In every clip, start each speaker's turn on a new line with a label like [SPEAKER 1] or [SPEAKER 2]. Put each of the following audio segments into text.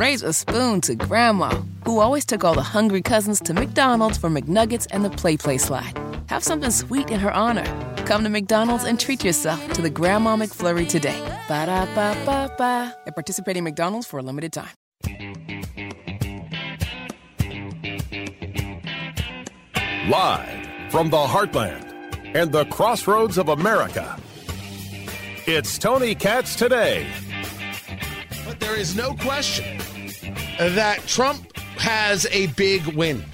[SPEAKER 1] raise a spoon to Grandma, who always took all the hungry cousins to McDonald's for McNuggets and the Play Play slide. Have something sweet in her honor. Come to McDonald's and treat yourself to the Grandma McFlurry today. Ba da ba ba ba. At participating McDonald's for a limited time.
[SPEAKER 2] Live from the heartland and the crossroads of America, it's Tony Katz today.
[SPEAKER 3] But there is no question that Trump has a big win.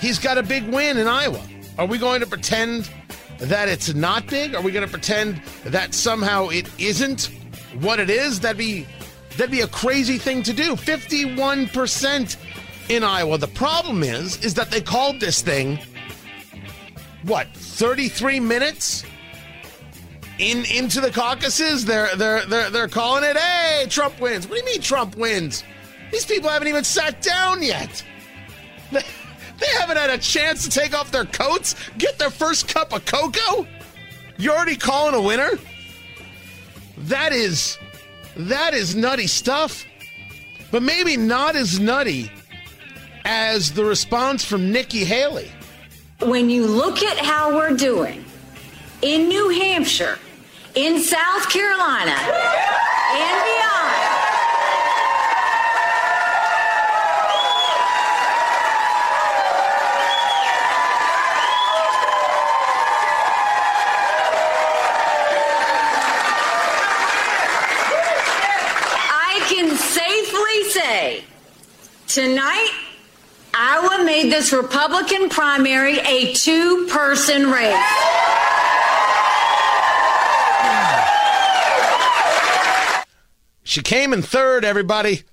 [SPEAKER 3] He's got a big win in Iowa. Are we going to pretend that it's not big? Are we going to pretend that somehow it isn't what it is? That'd be that'd be a crazy thing to do. 51% in Iowa. The problem is is that they called this thing what, 33 minutes? In into the caucuses. They're they're they're they're calling it. Hey, Trump wins. What do you mean Trump wins? These people haven't even sat down yet. They, haven't had a chance to take off their coats, get their first cup of cocoa. You're already calling a winner. That is that is nutty stuff. But maybe not as nutty as the response from Nikki Haley.
[SPEAKER 4] When you look at how we're doing in New Hampshire, in South Carolina, and beyond. I can safely say tonight, Iowa made this Republican primary a two person race.
[SPEAKER 3] She came in third, everybody.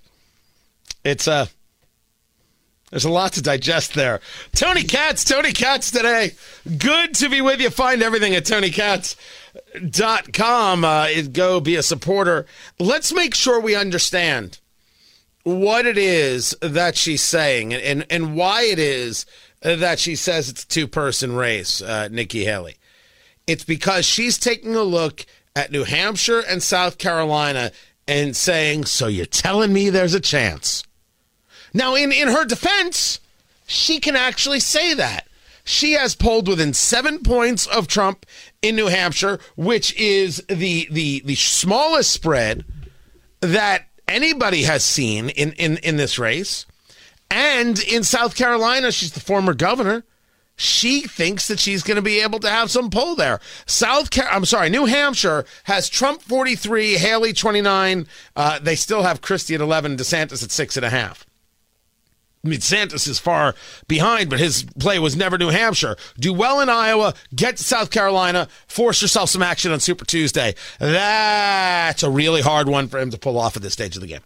[SPEAKER 3] It's a. Uh, there's a lot to digest there. Tony Katz, Tony Katz today. Good to be with you. Find everything at TonyKatz.com. Uh, go be a supporter. Let's make sure we understand what it is that she's saying and, and, and why it is that she says it's a two person race, uh, Nikki Haley. It's because she's taking a look at New Hampshire and South Carolina and saying, So you're telling me there's a chance? Now, in, in her defense, she can actually say that. She has polled within seven points of Trump in New Hampshire, which is the the the smallest spread that anybody has seen in, in, in this race. And in South Carolina, she's the former governor. She thinks that she's going to be able to have some pull there. South Car- I'm sorry, New Hampshire has Trump 43, Haley 29. Uh, they still have Christie at 11, DeSantis at six and a half. I mean, DeSantis is far behind, but his play was never New Hampshire. Do well in Iowa, get to South Carolina, force yourself some action on Super Tuesday. That's a really hard one for him to pull off at this stage of the game.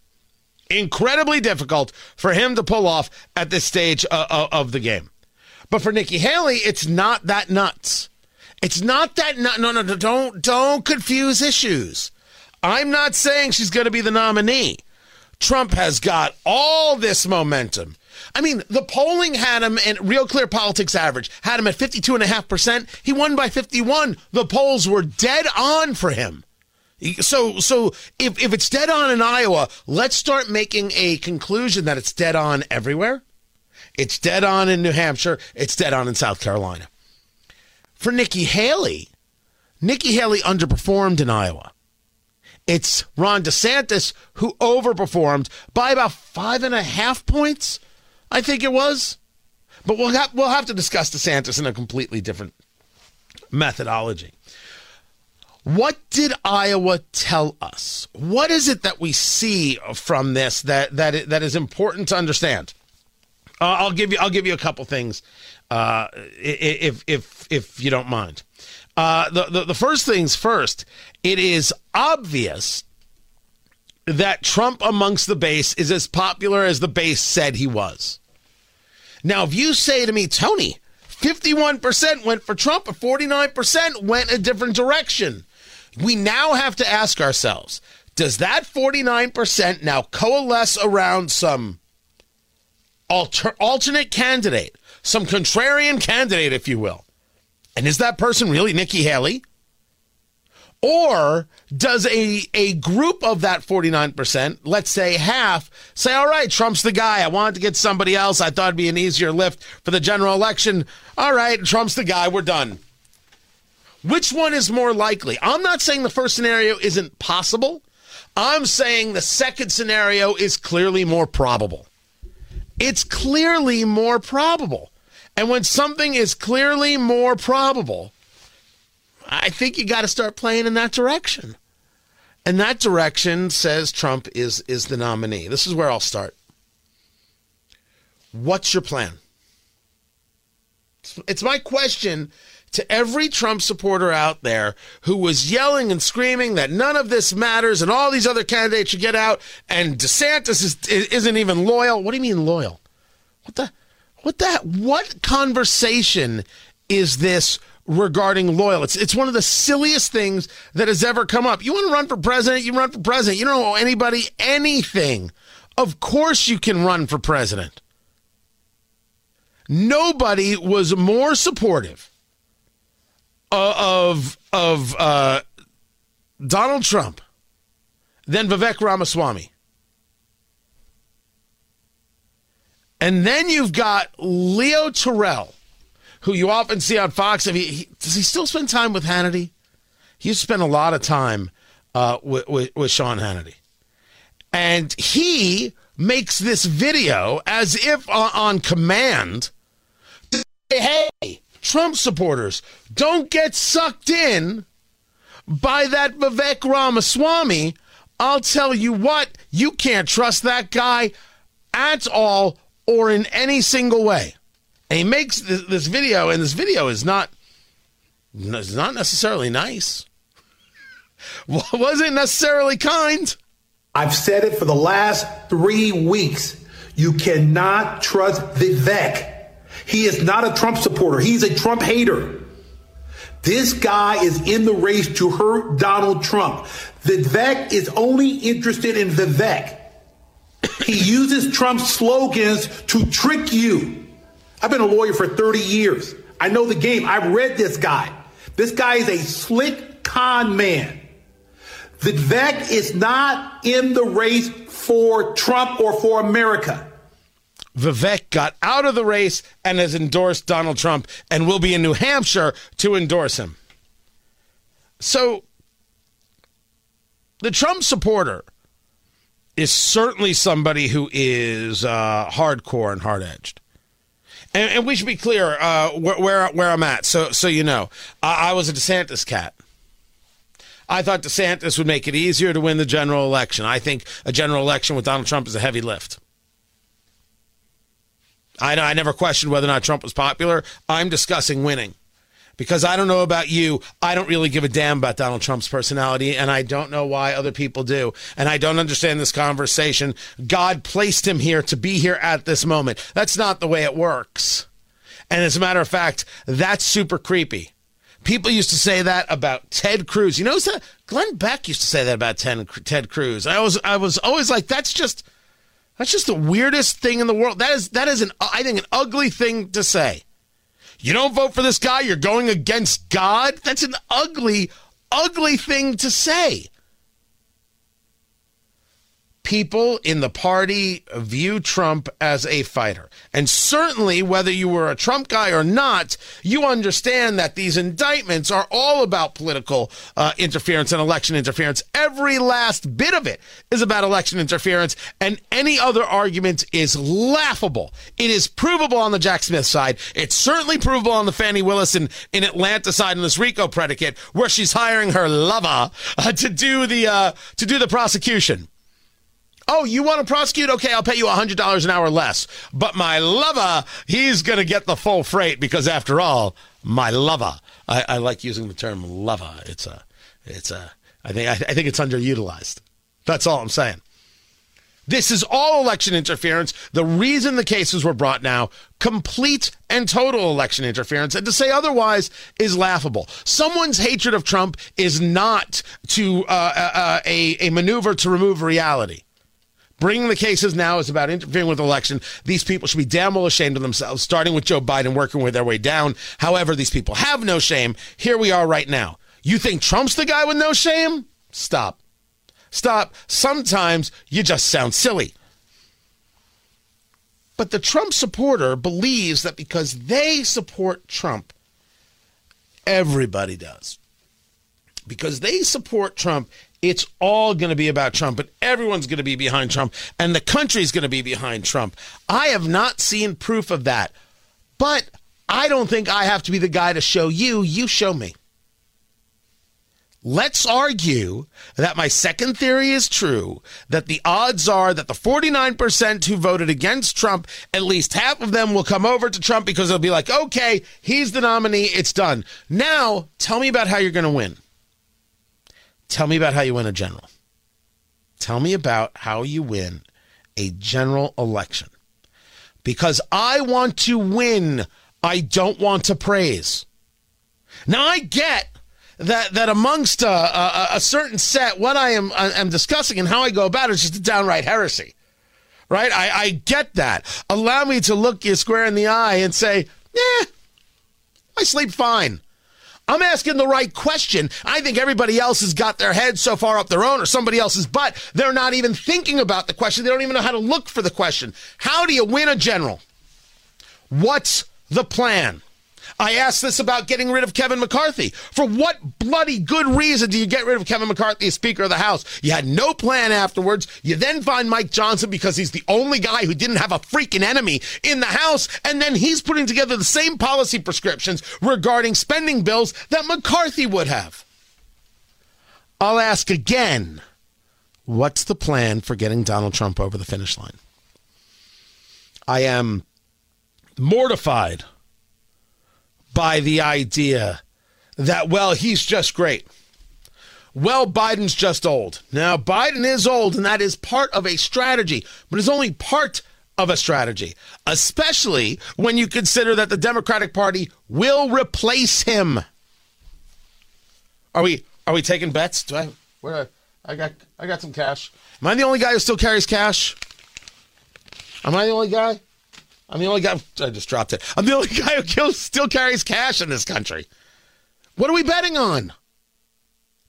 [SPEAKER 3] Incredibly difficult for him to pull off at this stage uh, uh, of the game. But for Nikki Haley, it's not that nuts. It's not that. No, no, no. Don't don't confuse issues. I'm not saying she's going to be the nominee. Trump has got all this momentum. I mean, the polling had him, and Real Clear Politics average had him at 52.5%. He won by 51. The polls were dead on for him. So, so if, if it's dead on in Iowa, let's start making a conclusion that it's dead on everywhere. It's dead on in New Hampshire. It's dead on in South Carolina. For Nikki Haley, Nikki Haley underperformed in Iowa. It's Ron DeSantis who overperformed by about five and a half points, I think it was. But we'll have, we'll have to discuss DeSantis in a completely different methodology. What did Iowa tell us? What is it that we see from this that that that is important to understand? Uh, I'll give you I'll give you a couple things, uh, if if if you don't mind. Uh, the, the the first things first. It is obvious that Trump amongst the base is as popular as the base said he was. Now, if you say to me, Tony, 51% went for Trump, but 49% went a different direction, we now have to ask ourselves does that 49% now coalesce around some alter- alternate candidate, some contrarian candidate, if you will? And is that person really Nikki Haley? Or does a, a group of that 49%, let's say half, say, all right, Trump's the guy. I wanted to get somebody else. I thought it'd be an easier lift for the general election. All right, Trump's the guy. We're done. Which one is more likely? I'm not saying the first scenario isn't possible. I'm saying the second scenario is clearly more probable. It's clearly more probable. And when something is clearly more probable, I think you got to start playing in that direction. And that direction says Trump is is the nominee. This is where I'll start. What's your plan? It's my question to every Trump supporter out there who was yelling and screaming that none of this matters and all these other candidates should get out and DeSantis is, isn't even loyal. What do you mean loyal? What the what that what conversation is this regarding loyal. It's it's one of the silliest things that has ever come up. You want to run for president, you run for president. You don't owe anybody anything. Of course you can run for president. Nobody was more supportive of of uh, Donald Trump than Vivek Ramaswamy. And then you've got Leo Terrell who you often see on Fox. He, he, does he still spend time with Hannity? He spend a lot of time uh, with, with, with Sean Hannity. And he makes this video as if uh, on command to say, hey, Trump supporters, don't get sucked in by that Vivek Ramaswamy. I'll tell you what, you can't trust that guy at all or in any single way. And he makes this, this video, and this video is not it's not necessarily nice. Wasn't necessarily kind.
[SPEAKER 5] I've said it for the last three weeks. You cannot trust Vivek. He is not a Trump supporter. He's a Trump hater. This guy is in the race to hurt Donald Trump. Vivek is only interested in Vivek. He uses Trump's slogans to trick you. I've been a lawyer for 30 years. I know the game. I've read this guy. This guy is a slick con man. Vivek is not in the race for Trump or for America.
[SPEAKER 3] Vivek got out of the race and has endorsed Donald Trump and will be in New Hampshire to endorse him. So, the Trump supporter is certainly somebody who is uh, hardcore and hard edged. And, and we should be clear uh, where, where, I'm at, so so you know. I, I was a DeSantis cat. I thought DeSantis would make it easier to win the general election. I think a general election with Donald Trump is a heavy lift. I, I never questioned whether or not Trump was popular. I'm discussing winning because I don't know about you. I don't really give a damn about Donald Trump's personality, and I don't know why other people do. And I don't understand this conversation. God placed him here to be here at this moment. That's not the way it works. And as a matter of fact, that's super creepy. People used to say that about Ted Cruz. You know, Glenn Beck used to say that about Ted Cruz. I was, I was always like, that's just, that's just the weirdest thing in the world. That is, that is an, I think, an ugly thing to say. You don't vote for this guy, you're going against God? That's an ugly, ugly thing to say people in the party view Trump as a fighter. And certainly, whether you were a Trump guy or not, you understand that these indictments are all about political uh, interference and election interference. Every last bit of it is about election interference, and any other argument is laughable. It is provable on the Jack Smith side. It's certainly provable on the Fani Willis in, in Atlanta side in this RICO predicate, where she's hiring her lover uh, to do the uh, to do the prosecution. Oh, you want to prosecute? Okay, I'll pay you $100 an hour less. But my lover, he's going to get the full freight because after all, my lover. I, I like using the term lover. It's a, it's a, I think, I, I think it's underutilized. That's all I'm saying. This is all election interference. The reason the cases were brought now, complete and total election interference. And to say otherwise is laughable. Someone's hatred of Trump is not to uh, uh, uh a, a maneuver to remove reality. Bringing the cases now is about interfering with the election. These people should be damn well ashamed of themselves, starting with Joe Biden, working with their way down. However, these people have no shame. Here we are right now. You think Trump's the guy with no shame? Stop. Stop. Sometimes you just sound silly. But the Trump supporter believes that because they support Trump, everybody does. Because they support Trump, it's all going to be about Trump, and everyone's going to be behind Trump, and the country's going to be behind Trump. I have not seen proof of that. But I don't think I have to be the guy to show you. You show me. Let's argue that my second theory is true, that the odds are that the 49% who voted against Trump, at least half of them will come over to Trump because they'll be like, okay, he's the nominee, it's done. Now, tell me about how you're going to win. Tell me about how you win a general. Tell me about how you win a general election. Because I want to win, I don't want to praise. Now, I get that that amongst a, a, a, certain set, what I am I am discussing and how I go about it is just a downright heresy, right? I, I get that. Allow me to look you square in the eye and say, "Yeah, I sleep fine." I'm asking the right question. I think everybody else has got their head so far up their own or somebody else's butt, they're not even thinking about the question. They don't even know how to look for the question. How do you win a general? What's the plan? I asked this about getting rid of Kevin McCarthy. For what bloody good reason do you get rid of Kevin McCarthy as Speaker of the House? You had no plan afterwards. You then find Mike Johnson because he's the only guy who didn't have a freaking enemy in the House. And then he's putting together the same policy prescriptions regarding spending bills that McCarthy would have. I'll ask again what's the plan for getting Donald Trump over the finish line? I am mortified by the idea that, well, he's just great. Well, Biden's just old. Now, Biden is old, and that is part of a strategy, but it's only part of a strategy, especially when you consider that the Democratic Party will replace him. Are we are we taking bets? Do I where I got I got some cash. Am I the only guy who still carries cash? Am I the only guy? I'm the only guy. I just dropped it. I'm the only guy who still carries cash in this country. What are we betting on?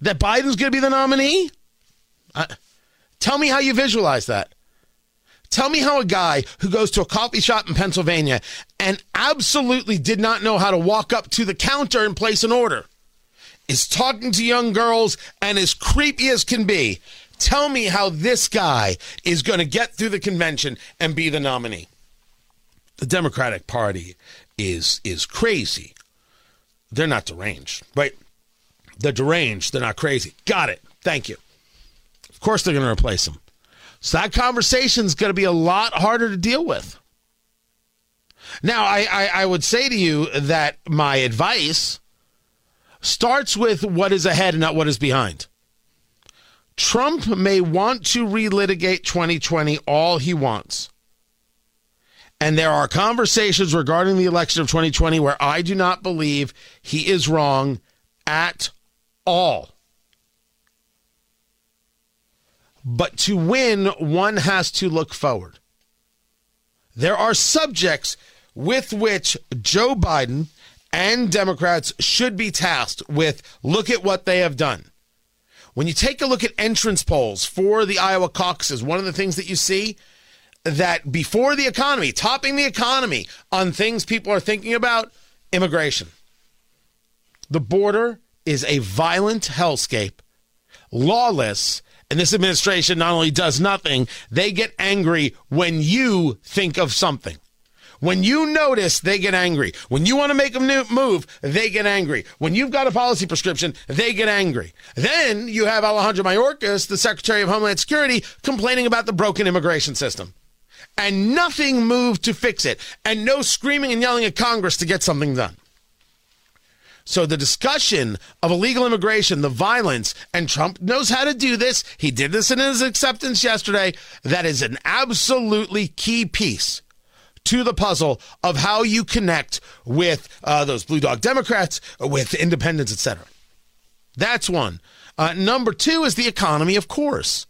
[SPEAKER 3] That Biden's going to be the nominee? Tell me how you visualize that. Tell me how a guy who goes to a coffee shop in Pennsylvania and absolutely did not know how to walk up to the counter and place an order is talking to young girls and as creepy as can be. Tell me how this guy is going to get through the convention and be the nominee the Democratic Party is is crazy. They're not deranged, right? They're deranged. They're not crazy. Got it. Thank you. Of course, they're going to replace them. So that conversation is going to be a lot harder to deal with. Now, I, I, I would say to you that my advice starts with what is ahead and not what is behind. Trump may want to relitigate 2020 all he wants. And there are conversations regarding the election of 2020 where I do not believe he is wrong at all. But to win, one has to look forward. There are subjects with which Joe Biden and Democrats should be tasked with look at what they have done. When you take a look at entrance polls for the Iowa caucuses, one of the things that you see that before the economy, topping the economy on things people are thinking about, immigration. The border is a violent hellscape, lawless, and this administration not only does nothing, they get angry when you think of something. When you notice, they get angry. When you want to make them move, they get angry. When you've got a policy prescription, they get angry. Then you have Alejandro Mayorkas, the Secretary of Homeland Security, complaining about the broken immigration system and nothing moved to fix it, and no screaming and yelling at Congress to get something done. So the discussion of illegal immigration, the violence, and Trump knows how to do this. He did this in his acceptance yesterday. That is an absolutely key piece to the puzzle of how you connect with uh, those blue dog Democrats, with independents, etc. That's one. Uh, number two is the economy, of course.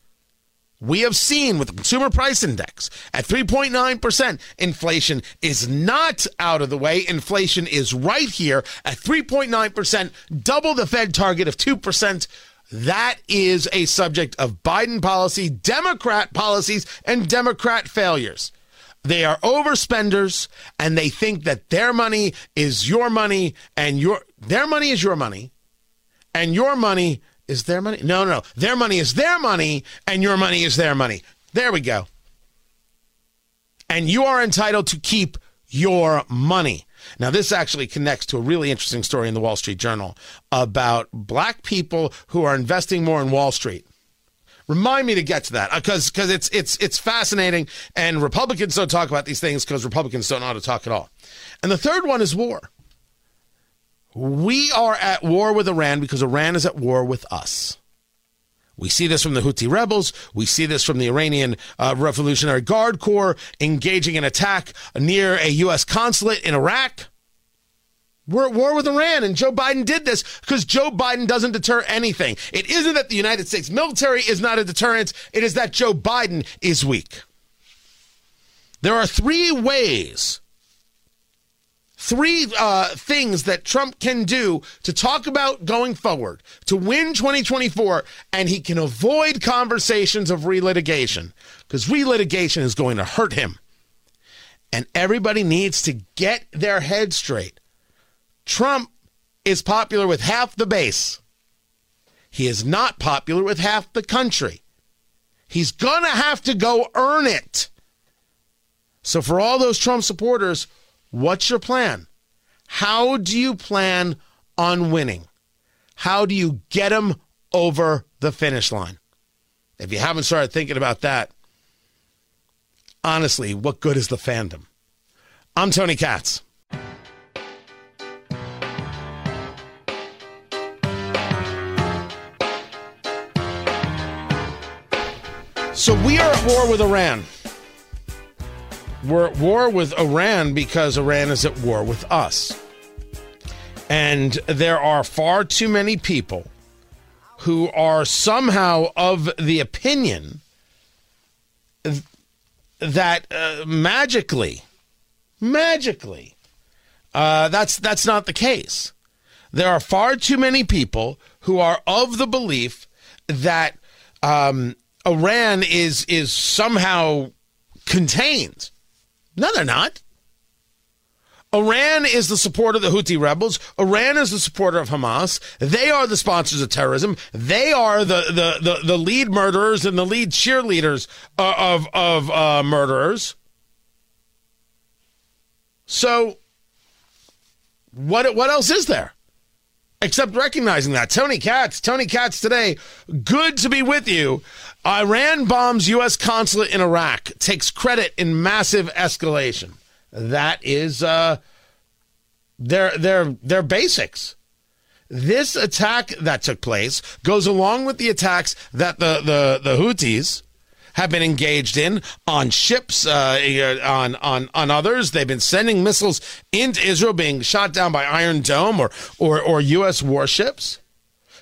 [SPEAKER 3] We have seen with the consumer price index at 3.9%, inflation is not out of the way. Inflation is right here at 3.9%, double the Fed target of 2%. That is a subject of Biden policy, Democrat policies, and Democrat failures. They are overspenders and they think that their money is your money and your their money is your money and your money is their money. No, no, no. Their money is their money and your money is their money. There we go. And you are entitled to keep your money. Now, this actually connects to a really interesting story in the Wall Street Journal about black people who are investing more in Wall Street. Remind me to get to that because uh, because it's it's it's fascinating, and Republicans don't talk about these things because Republicans don't know how to talk at all. And the third one is war. We are at war with Iran because Iran is at war with us. We see this from the Houthi rebels. We see this from the Iranian uh, Revolutionary Guard Corps engaging in attack near a U.S. consulate in Iraq. We're at war with Iran, and Joe Biden did this because Joe Biden doesn't deter anything. It isn't that the United States military is not a deterrent, it is that Joe Biden is weak. There are three ways, three uh, things that Trump can do to talk about going forward to win 2024, and he can avoid conversations of relitigation because relitigation is going to hurt him. And everybody needs to get their head straight. Trump is popular with half the base. He is not popular with half the country. He's going to have to go earn it. So, for all those Trump supporters, what's your plan? How do you plan on winning? How do you get them over the finish line? If you haven't started thinking about that, honestly, what good is the fandom? I'm Tony Katz. So we are at war with Iran. We're at war with Iran because Iran is at war with us. And there are far too many people who are somehow of the opinion that uh, magically, magically, uh, that's that's not the case. There are far too many people who are of the belief that um, Iran is is somehow contained. No, they're not. Iran is the supporter of the Houthi rebels. Iran is the supporter of Hamas. They are the sponsors of terrorism. They are the the the, the lead murderers and the lead cheerleaders uh, of of uh, murderers. So, what what else is there? Except recognizing that. Tony Katz, Tony Katz today, good to be with you. Iran bombs U.S. consulate in Iraq, takes credit in massive escalation. That is uh, their, their, their basics. This attack that took place goes along with the attacks that the, the, the Houthis have been engaged in on ships, uh, on, on, on others. They've been sending missiles into Israel, being shot down by Iron Dome or, or, or U.S. warships.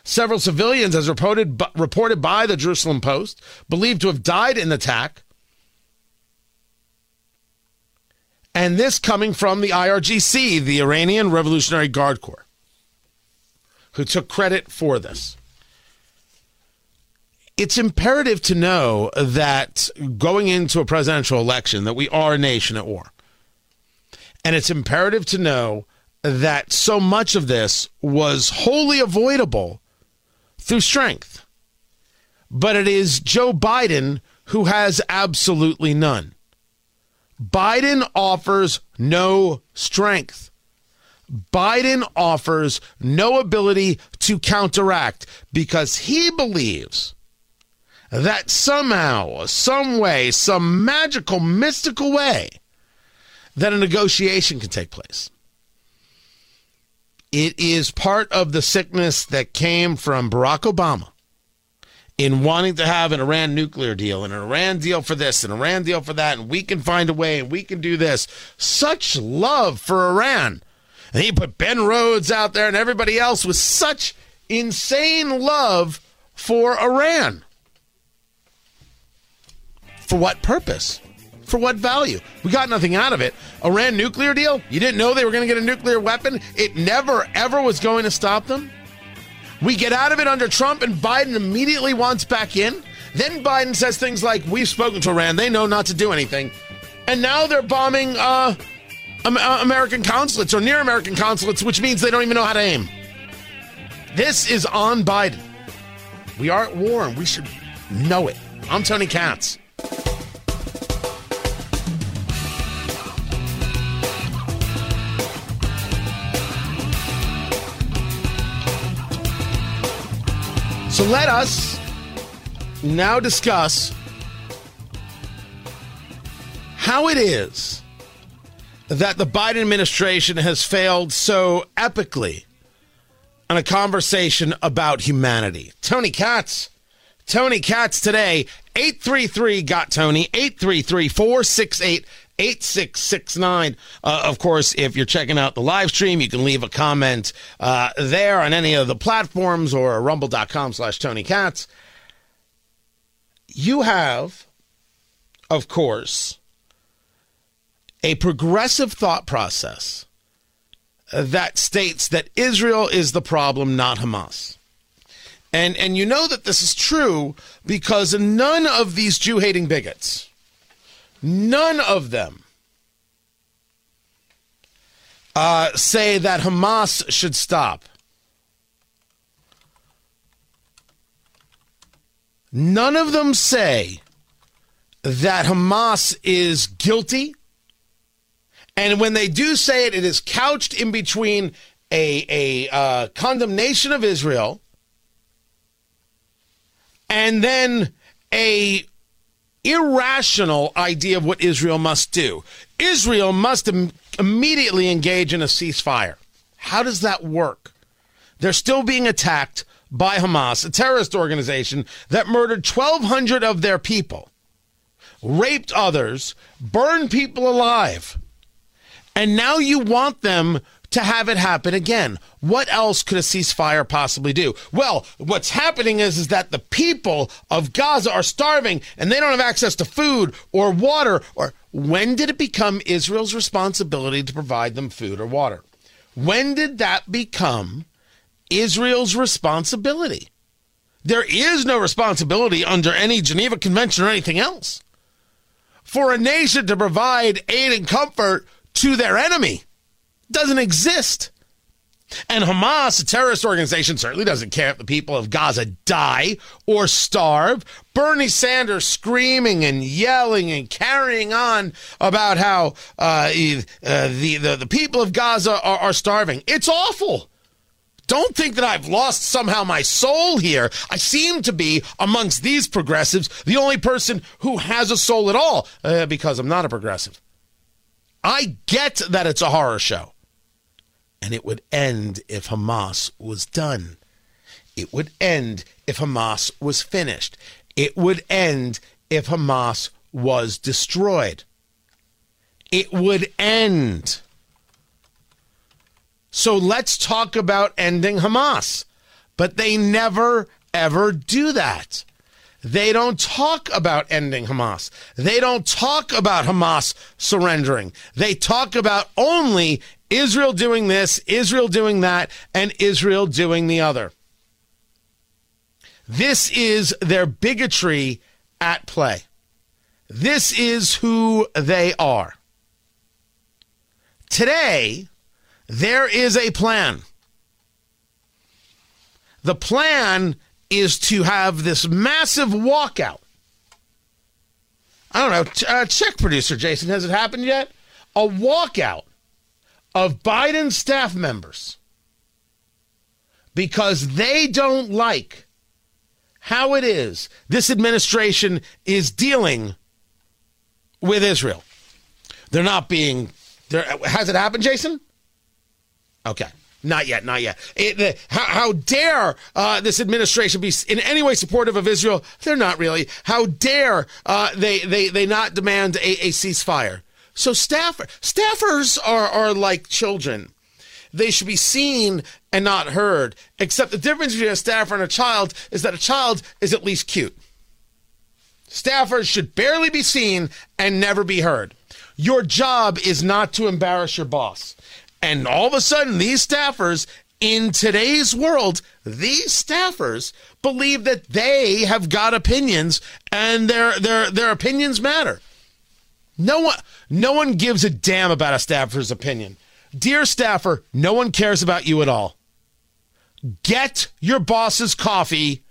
[SPEAKER 3] Several civilians, as reported, reported by the Jerusalem Post, believed to have died in the attack. And this coming from the IRGC, the Iranian Revolutionary Guard Corps, who took credit for this. It's imperative to know that going into a presidential election that we are a nation at war. And it's imperative to know that so much of this was wholly avoidable through strength. But it is Joe Biden who has absolutely none. Biden offers no strength. Biden offers no ability to counteract because he believes that somehow, some way, some magical, mystical way, that a negotiation can take place. It is part of the sickness that came from Barack Obama in wanting to have an Iran nuclear deal and an Iran deal for this and an Iran deal for that, and we can find a way and we can do this. Such love for Iran. And he put Ben Rhodes out there and everybody else with such insane love for Iran. For what purpose? For what value? We got nothing out of it. Iran nuclear deal? You didn't know they were going to get a nuclear weapon? It never, ever was going to stop them? We get out of it under Trump and Biden immediately wants back in? Then Biden says things like, We've spoken to Iran, they know not to do anything. And now they're bombing uh, uh American consulates or near American consulates, which means they don't even know how to aim. This is on Biden. We are at war and we should know it. I'm Tony Katz. Let us now discuss how it is that the Biden administration has failed so epically on a conversation about humanity. Tony Katz. Tony Katz today, 833 got Tony, 833 468 8669. Uh, of course, if you're checking out the live stream, you can leave a comment uh, there on any of the platforms or rumble.com slash Tony Katz. You have, of course, a progressive thought process that states that Israel is the problem, not Hamas. And, and you know that this is true because none of these Jew hating bigots, None of them uh, say that Hamas should stop. None of them say that Hamas is guilty. And when they do say it, it is couched in between a, a uh, condemnation of Israel and then a irrational idea of what Israel must do. Israel must Im- immediately engage in a ceasefire. How does that work? They're still being attacked by Hamas, a terrorist organization that murdered 1,200 of their people, raped others, burned people alive. And now you want them to have it happen again. What else could a ceasefire possibly do? Well, what's happening is, is that the people of Gaza are starving and they don't have access to food or water. Or when did it become Israel's responsibility to provide them food or water? When did that become Israel's responsibility? There is no responsibility under any Geneva Convention or anything else for a nation to provide aid and comfort to their enemy doesn't exist. And Hamas, a terrorist organization, certainly doesn't care if the people of Gaza die or starve. Bernie Sanders screaming and yelling and carrying on about how uh, uh, the, the, the people of Gaza are, are starving. It's awful. Don't think that I've lost somehow my soul here. I seem to be, amongst these progressives, the only person who has a soul at all uh, because I'm not a progressive. I get that it's a horror show and it would end if Hamas was done. It would end if Hamas was finished. It would end if Hamas was destroyed. It would end. So let's talk about ending Hamas. But they never, ever do that. They don't talk about ending Hamas. They don't talk about Hamas surrendering. They talk about only Israel doing this, Israel doing that, and Israel doing the other. This is their bigotry at play. This is who they are. Today, there is a plan. The plan is to have this massive walkout. I don't know. Uh, check producer Jason. Has it happened yet? A walkout of Biden staff members because they don't like how it is this administration is dealing with Israel. They're not being there has it happened, Jason? Okay. Not yet, not yet. It, the, how, how, dare uh, this administration be in any way supportive of Israel? They're not really. How dare uh, they, they, they not demand a, a ceasefire? So staffer, staffers are, are like children. They should be seen and not heard. Except the difference between a staffer and a child is that a child is at least cute. Staffers should barely be seen and never be heard. Your job is not to embarrass your boss. And all of a sudden, these staffers in today's world, these staffers believe that they have got opinions and their their their opinions matter. No one no one gives a damn about a staffer's opinion. Dear staffer, no one cares about you at all. Get your boss's coffee,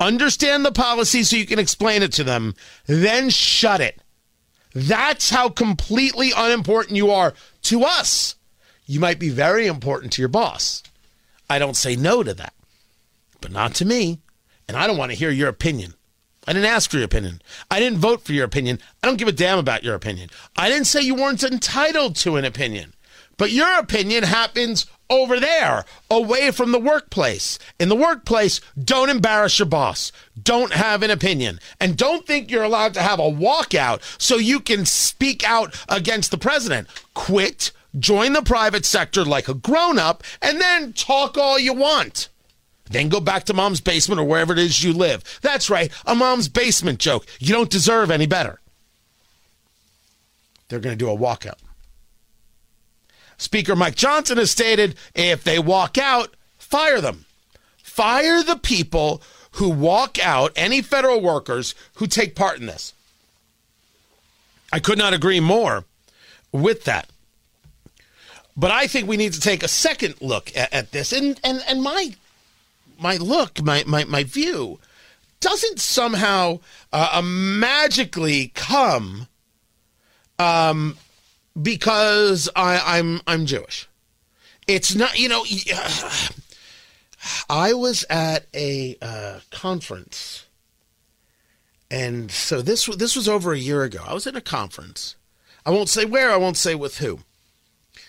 [SPEAKER 3] understand the policy so you can explain it to them, then shut it. That's how completely unimportant you are to us. You might be very important to your boss. I don't say no to that, but not to me. And I don't want to hear your opinion. I didn't ask for your opinion. I didn't vote for your opinion. I don't give a damn about your opinion. I didn't say you weren't entitled to an opinion. But your opinion happens over there, away from the workplace. In the workplace, don't embarrass your boss. Don't have an opinion. And don't think you're allowed to have a walkout so you can speak out against the president. Quit, join the private sector like a grown up, and then talk all you want. Then go back to mom's basement or wherever it is you live. That's right, a mom's basement joke. You don't deserve any better. They're going to do a walkout. Speaker Mike Johnson has stated if they walk out, fire them. Fire the people who walk out, any federal workers who take part in this. I could not agree more with that. But I think we need to take a second look at, at this. And, and, and my, my look, my, my, my view, doesn't somehow uh, magically come um, because I, I'm I'm Jewish. It's not, you know. I was at a uh, conference, and so this this was over a year ago. I was at a conference. I won't say where. I won't say with who.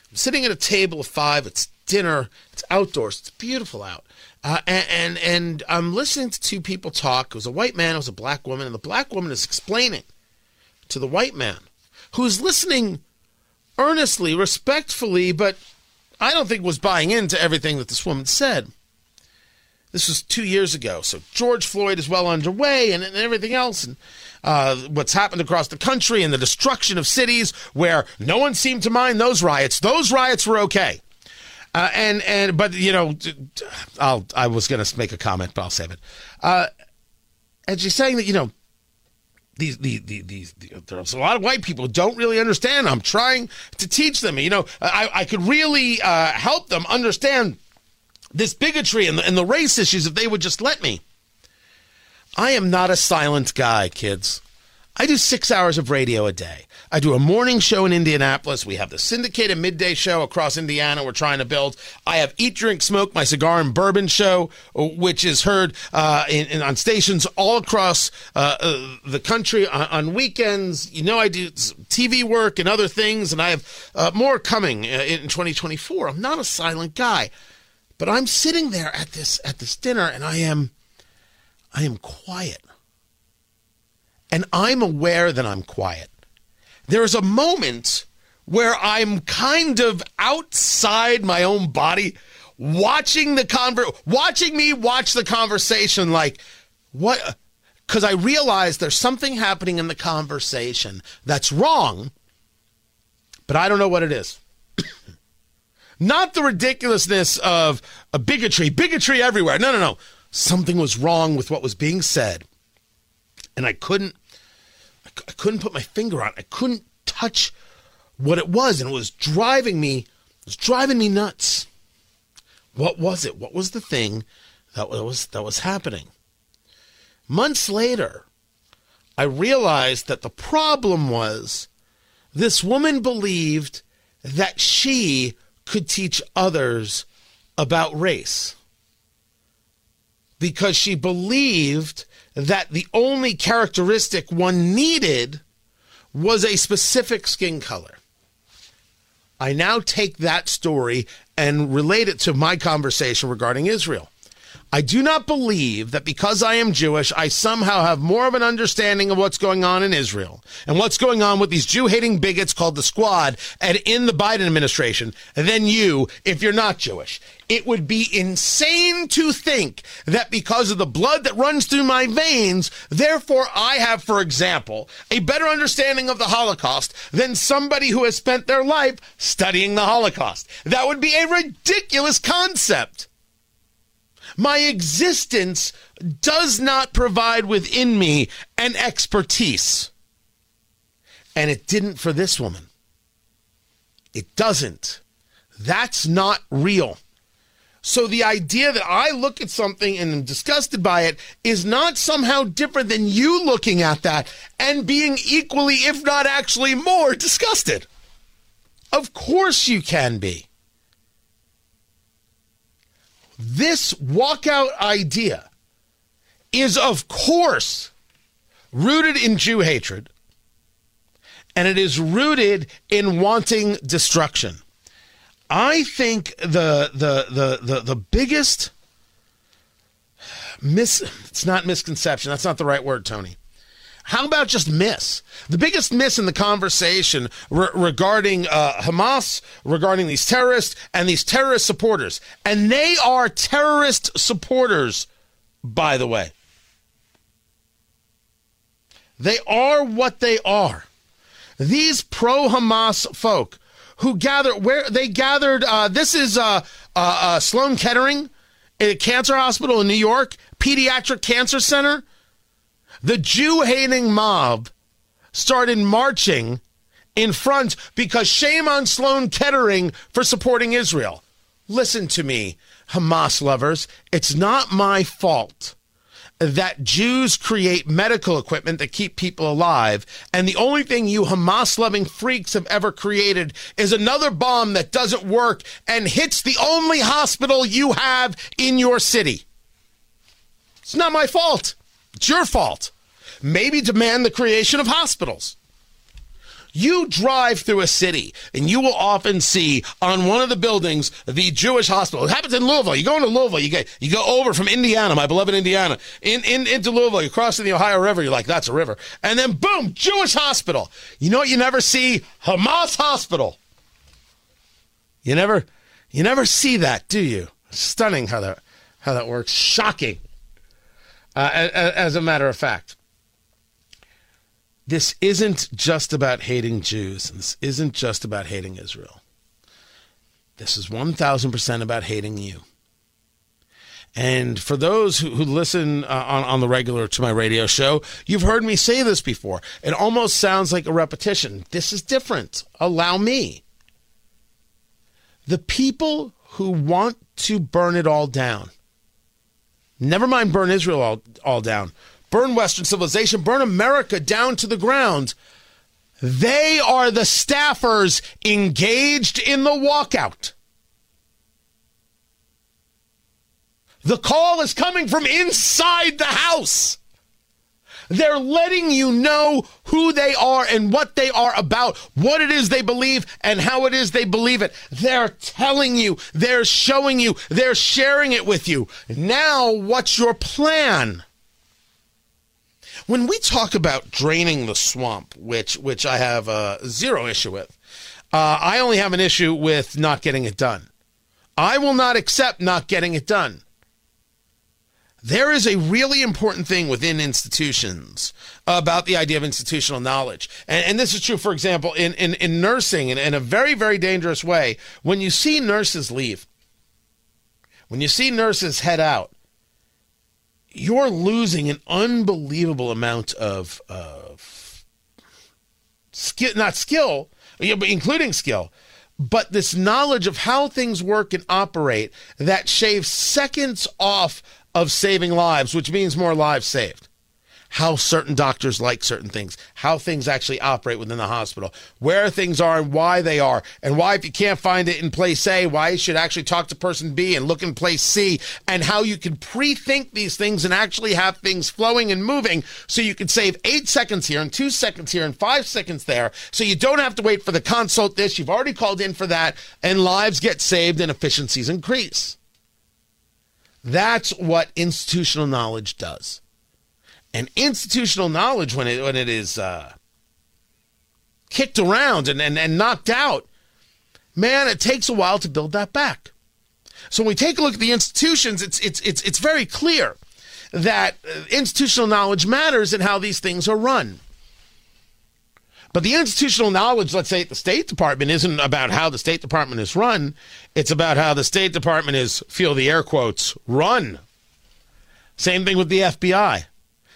[SPEAKER 3] I'm sitting at a table of five. It's dinner. It's outdoors. It's beautiful out. Uh, and, and and I'm listening to two people talk. It was a white man. It was a black woman, and the black woman is explaining to the white man, who's listening earnestly, respectfully, but I don't think was buying into everything that this woman said. This was two years ago, so George Floyd is well underway, and, and everything else, and uh, what's happened across the country, and the destruction of cities where no one seemed to mind those riots. Those riots were okay. Uh, and and but you know, I'll I was going to make a comment, but I'll save it. Uh, and she's saying that you know these, these, these, there's a lot of white people don't really understand. I'm trying to teach them. You know, I, I could really uh, help them understand this bigotry and the, and the race issues if they would just let me. I am not a silent guy, kids. I do six hours of radio a day. I do a morning show in Indianapolis. We have the syndicated midday show across Indiana we're trying to build. I have Eat, Drink, Smoke, my cigar and bourbon show, which is heard uh, in, in, on stations all across uh, uh, the country on, on, weekends. You know, I do TV work and other things, and I have uh, more coming uh, in 2024. I'm not a silent guy, but I'm sitting there at this at this dinner, and I am I am quiet. And I'm aware that I'm quiet. There's a moment where I'm kind of outside my own body, watching the conver- watching me watch the conversation like what because I realize there's something happening in the conversation that's wrong, but I don't know what it is. Not the ridiculousness of a bigotry, bigotry everywhere. No, no, no. Something was wrong with what was being said and I couldn't I couldn't put my finger on it. I couldn't touch what it was and it was driving me it was driving me nuts. What was it? What was the thing that was that was happening? Months later, I realized that the problem was this woman believed that she could teach others about race because she believed that the only characteristic one needed was a specific skin color. I now take that story and relate it to my conversation regarding Israel. I do not believe that because I am Jewish, I somehow have more of an understanding of what's going on in Israel and what's going on with these Jew hating bigots called the Squad and in the Biden administration than you if you're not Jewish. It would be insane to think that because of the blood that runs through my veins, therefore I have, for example, a better understanding of the Holocaust than somebody who has spent their life studying the Holocaust. That would be a ridiculous concept. My existence does not provide within me an expertise. And it didn't for this woman. It doesn't. That's not real. So the idea that I look at something and am disgusted by it is not somehow different than you looking at that and being equally, if not actually more, disgusted. Of course you can be. This walkout idea is, of course, rooted in Jew hatred, and it is rooted in wanting destruction. I think the the the the, the biggest mis it's not misconception, that's not the right word, Tony. How about just miss? The biggest miss in the conversation re- regarding uh, Hamas, regarding these terrorists and these terrorist supporters. And they are terrorist supporters, by the way. They are what they are. These pro Hamas folk who gathered, where they gathered, uh, this is uh, uh, uh Sloan Kettering, a cancer hospital in New York, pediatric cancer center the Jew hating mob started marching in front because shame on Sloan Kettering for supporting Israel. Listen to me, Hamas lovers. It's not my fault that Jews create medical equipment that keep people alive. And the only thing you Hamas loving freaks have ever created is another bomb that doesn't work and hits the only hospital you have in your city. It's not my fault. It's your fault maybe demand the creation of hospitals. You drive through a city and you will often see on one of the buildings the Jewish hospital. It happens in Louisville. You go into Louisville, you get you go over from Indiana, my beloved Indiana, in, in into Louisville, you cross the Ohio River, you're like, that's a river. And then boom, Jewish hospital. You know what you never see? Hamas hospital. You never you never see that, do you? Stunning how that how that works. Shocking. Uh, as, as a matter of fact this isn't just about hating Jews. This isn't just about hating Israel. This is 1000% about hating you. And for those who, who listen uh, on, on the regular to my radio show, you've heard me say this before. It almost sounds like a repetition. This is different. Allow me. The people who want to burn it all down, never mind burn Israel all, all down, burn Western civilization, burn America down to the ground. They are the staffers engaged in the walkout. The call is coming from inside the house. They're letting you know who they are and what they are about, what it is they believe, and how it is they believe it. They're telling you, they're showing you, they're sharing it with you. Now, what's your plan? When we talk about draining the swamp, which which I have uh, zero issue with, uh, I only have an issue with not getting it done. I will not accept not getting it done. There is a really important thing within institutions about the idea of institutional knowledge. And, and this is true, for example, in, in, in nursing in, in a very, very dangerous way. When you see nurses leave, when you see nurses head out, you're losing an unbelievable amount of uh, skill, not skill, including skill, but this knowledge of how things work and operate that shaves seconds off of saving lives, which means more lives saved how certain doctors like certain things, how things actually operate within the hospital, where things are and why they are, and why, if you can't find it in place A, why you should actually talk to person B and look in place C, and how you can pre think these things and actually have things flowing and moving so you can save eight seconds here and two seconds here and five seconds there. So you don't have to wait for the consult this. You've already called in for that, and lives get saved and efficiencies increase. That's what institutional knowledge does. And institutional knowledge, when it when it is uh, kicked around and, and, and knocked out, man, it takes a while to build that back. So when we take a look at the institutions, it's it's it's it's very clear that uh, institutional knowledge matters in how these things are run. But the institutional knowledge, let's say at the State Department, isn't about how the State Department is run. It's about how the State Department is, feel the air quotes, run. Same thing with the FBI.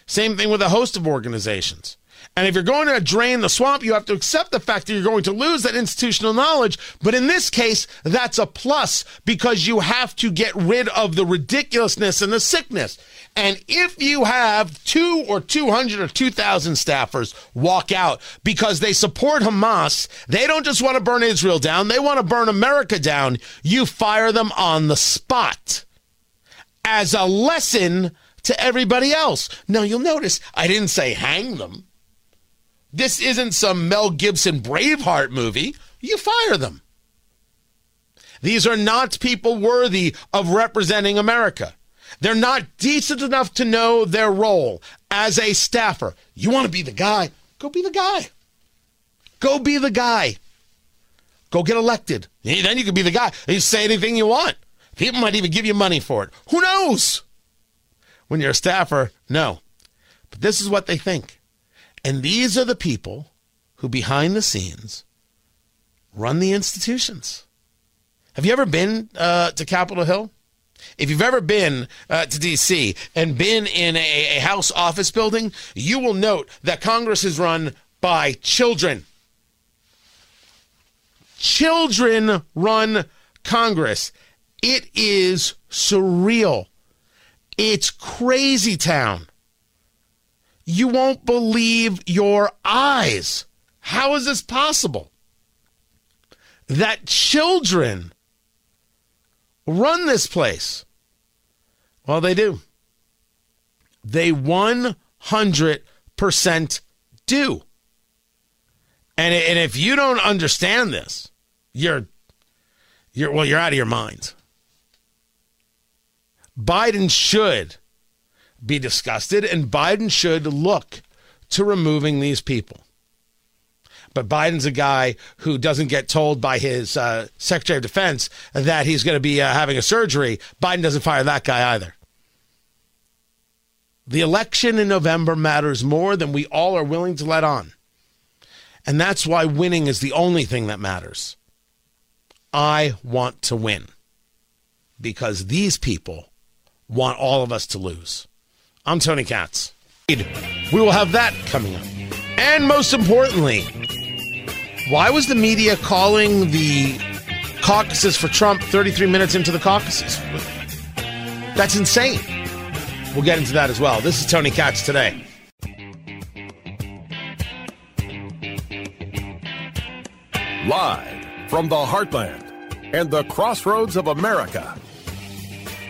[SPEAKER 3] Same thing with a host of organizations. And if you're going to drain the swamp, you have to accept the fact that you're going to lose that institutional knowledge. But in this case, that's a plus because you have to get rid of the ridiculousness and the sickness. And if you have two or 200 or 2,000 staffers walk out because they support Hamas, they don't just want to burn Israel down, they want to burn America down, you fire them on the spot as a lesson to everybody else. Now, you'll notice I didn't say hang them. This isn't some Mel Gibson Braveheart movie. You fire them. These are not people worthy of representing America. They're not decent enough to know their role as a staffer. You want to be the guy? Go be the guy. Go be the guy. Go get elected. Then you can be the guy. You say anything you want. People might even give you money for it. Who knows? When you're a staffer, no. But this is what they think. And these are the people who, behind the scenes, run the institutions. Have you ever been uh, to Capitol Hill? If you've ever been uh, to D.C. and been in a, a House office building, you will note that Congress is run by children. Children run Congress. It is surreal. It's crazy town. You won't believe your eyes. How is this possible? That children run this place. Well, they do. They 100% do. And, and if you don't understand this, you're you're well, you're out of your mind. Biden should be disgusted and Biden should look to removing these people. But Biden's a guy who doesn't get told by his uh, Secretary of Defense that he's going to be uh, having a surgery. Biden doesn't fire that guy either. The election in November matters more than we all are willing to let on. And that's why winning is the only thing that matters. I want to win because these people want all of us to lose. I'm Tony Katz. We will have that coming up. And most importantly, why was the media calling the caucuses for Trump 33 minutes into the caucuses? That's insane. We'll get into that as well. This is Tony Katz today.
[SPEAKER 2] Live from the heartland and the crossroads of America.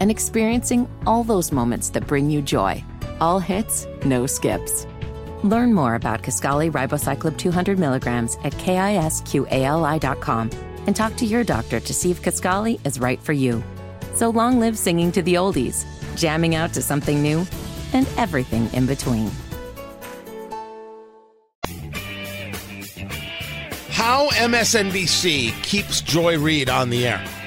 [SPEAKER 6] and experiencing all those moments that bring you joy. All hits, no skips. Learn more about Kisqali Ribociclib 200 milligrams at kisqali.com and talk to your doctor to see if Kisqali is right for you. So long live singing to the oldies, jamming out to something new, and everything in between.
[SPEAKER 3] How MSNBC keeps Joy Reid on the air.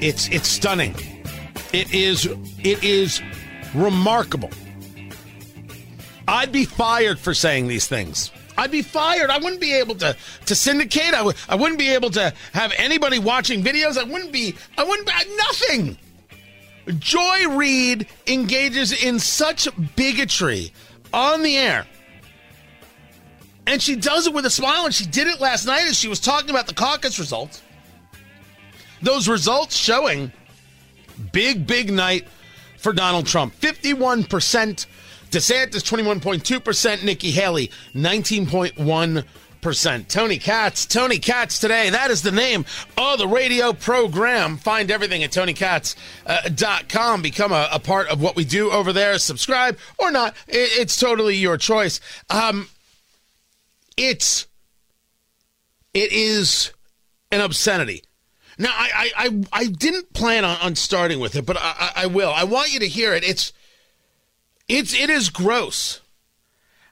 [SPEAKER 3] It's it's stunning. It is it is remarkable. I'd be fired for saying these things. I'd be fired. I wouldn't be able to to syndicate. I w- I wouldn't be able to have anybody watching videos. I wouldn't be. I wouldn't. Be, nothing. Joy Reid engages in such bigotry on the air. And she does it with a smile, and she did it last night as she was talking about the caucus results. Those results showing big, big night for Donald Trump. 51%. DeSantis, 21.2%. Nikki Haley, 19.1%. Tony Katz, Tony Katz today. That is the name of the radio program. Find everything at TonyKatz.com. Become a, a, part of what we do over there. Subscribe or not. It, it's totally your choice. Um, it's, it is an obscenity. Now, I, I, I, didn't plan on, on starting with it, but I, I will. I want you to hear it. It's, it's, it is gross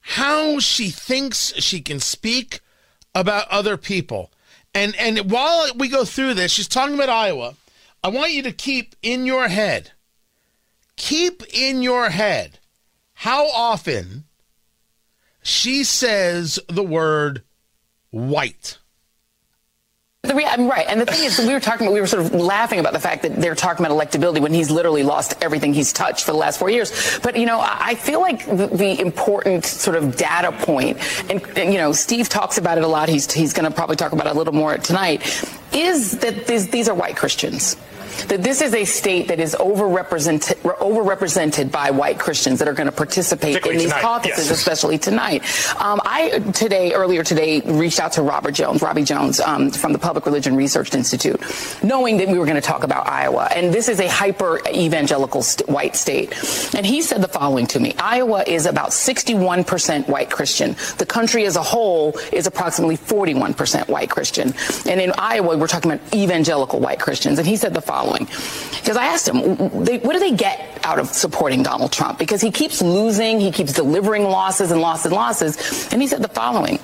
[SPEAKER 3] how she thinks she can speak about other people. And, and while we go through this, she's talking about Iowa. I want you to keep in your head, keep in your head how often she says the word white.
[SPEAKER 7] The rea- I'm right. And the thing is, we were talking about, we were sort of laughing about the fact that they're talking about electability when he's literally lost everything he's touched for the last four years. But, you know, I feel like the, the important sort of data point, and, and, you know, Steve talks about it a lot. He's, he's going to probably talk about it a little more tonight, is that these, these are white Christians that this is a state that is overrepresented, overrepresented by white Christians that are going to participate in these tonight. caucuses, yes. especially tonight. Um, I today, earlier today, reached out to Robert Jones, Robbie Jones, um, from the Public Religion Research Institute, knowing that we were going to talk about Iowa. And this is a hyper evangelical st- white state. And he said the following to me Iowa is about 61% white Christian. The country as a whole is approximately 41% white Christian. And in Iowa, we're talking about evangelical white Christians. And he said the following following. Because I asked him, they, what do they get out of supporting Donald Trump? Because he keeps losing, he keeps delivering losses and losses and losses. And he said the following.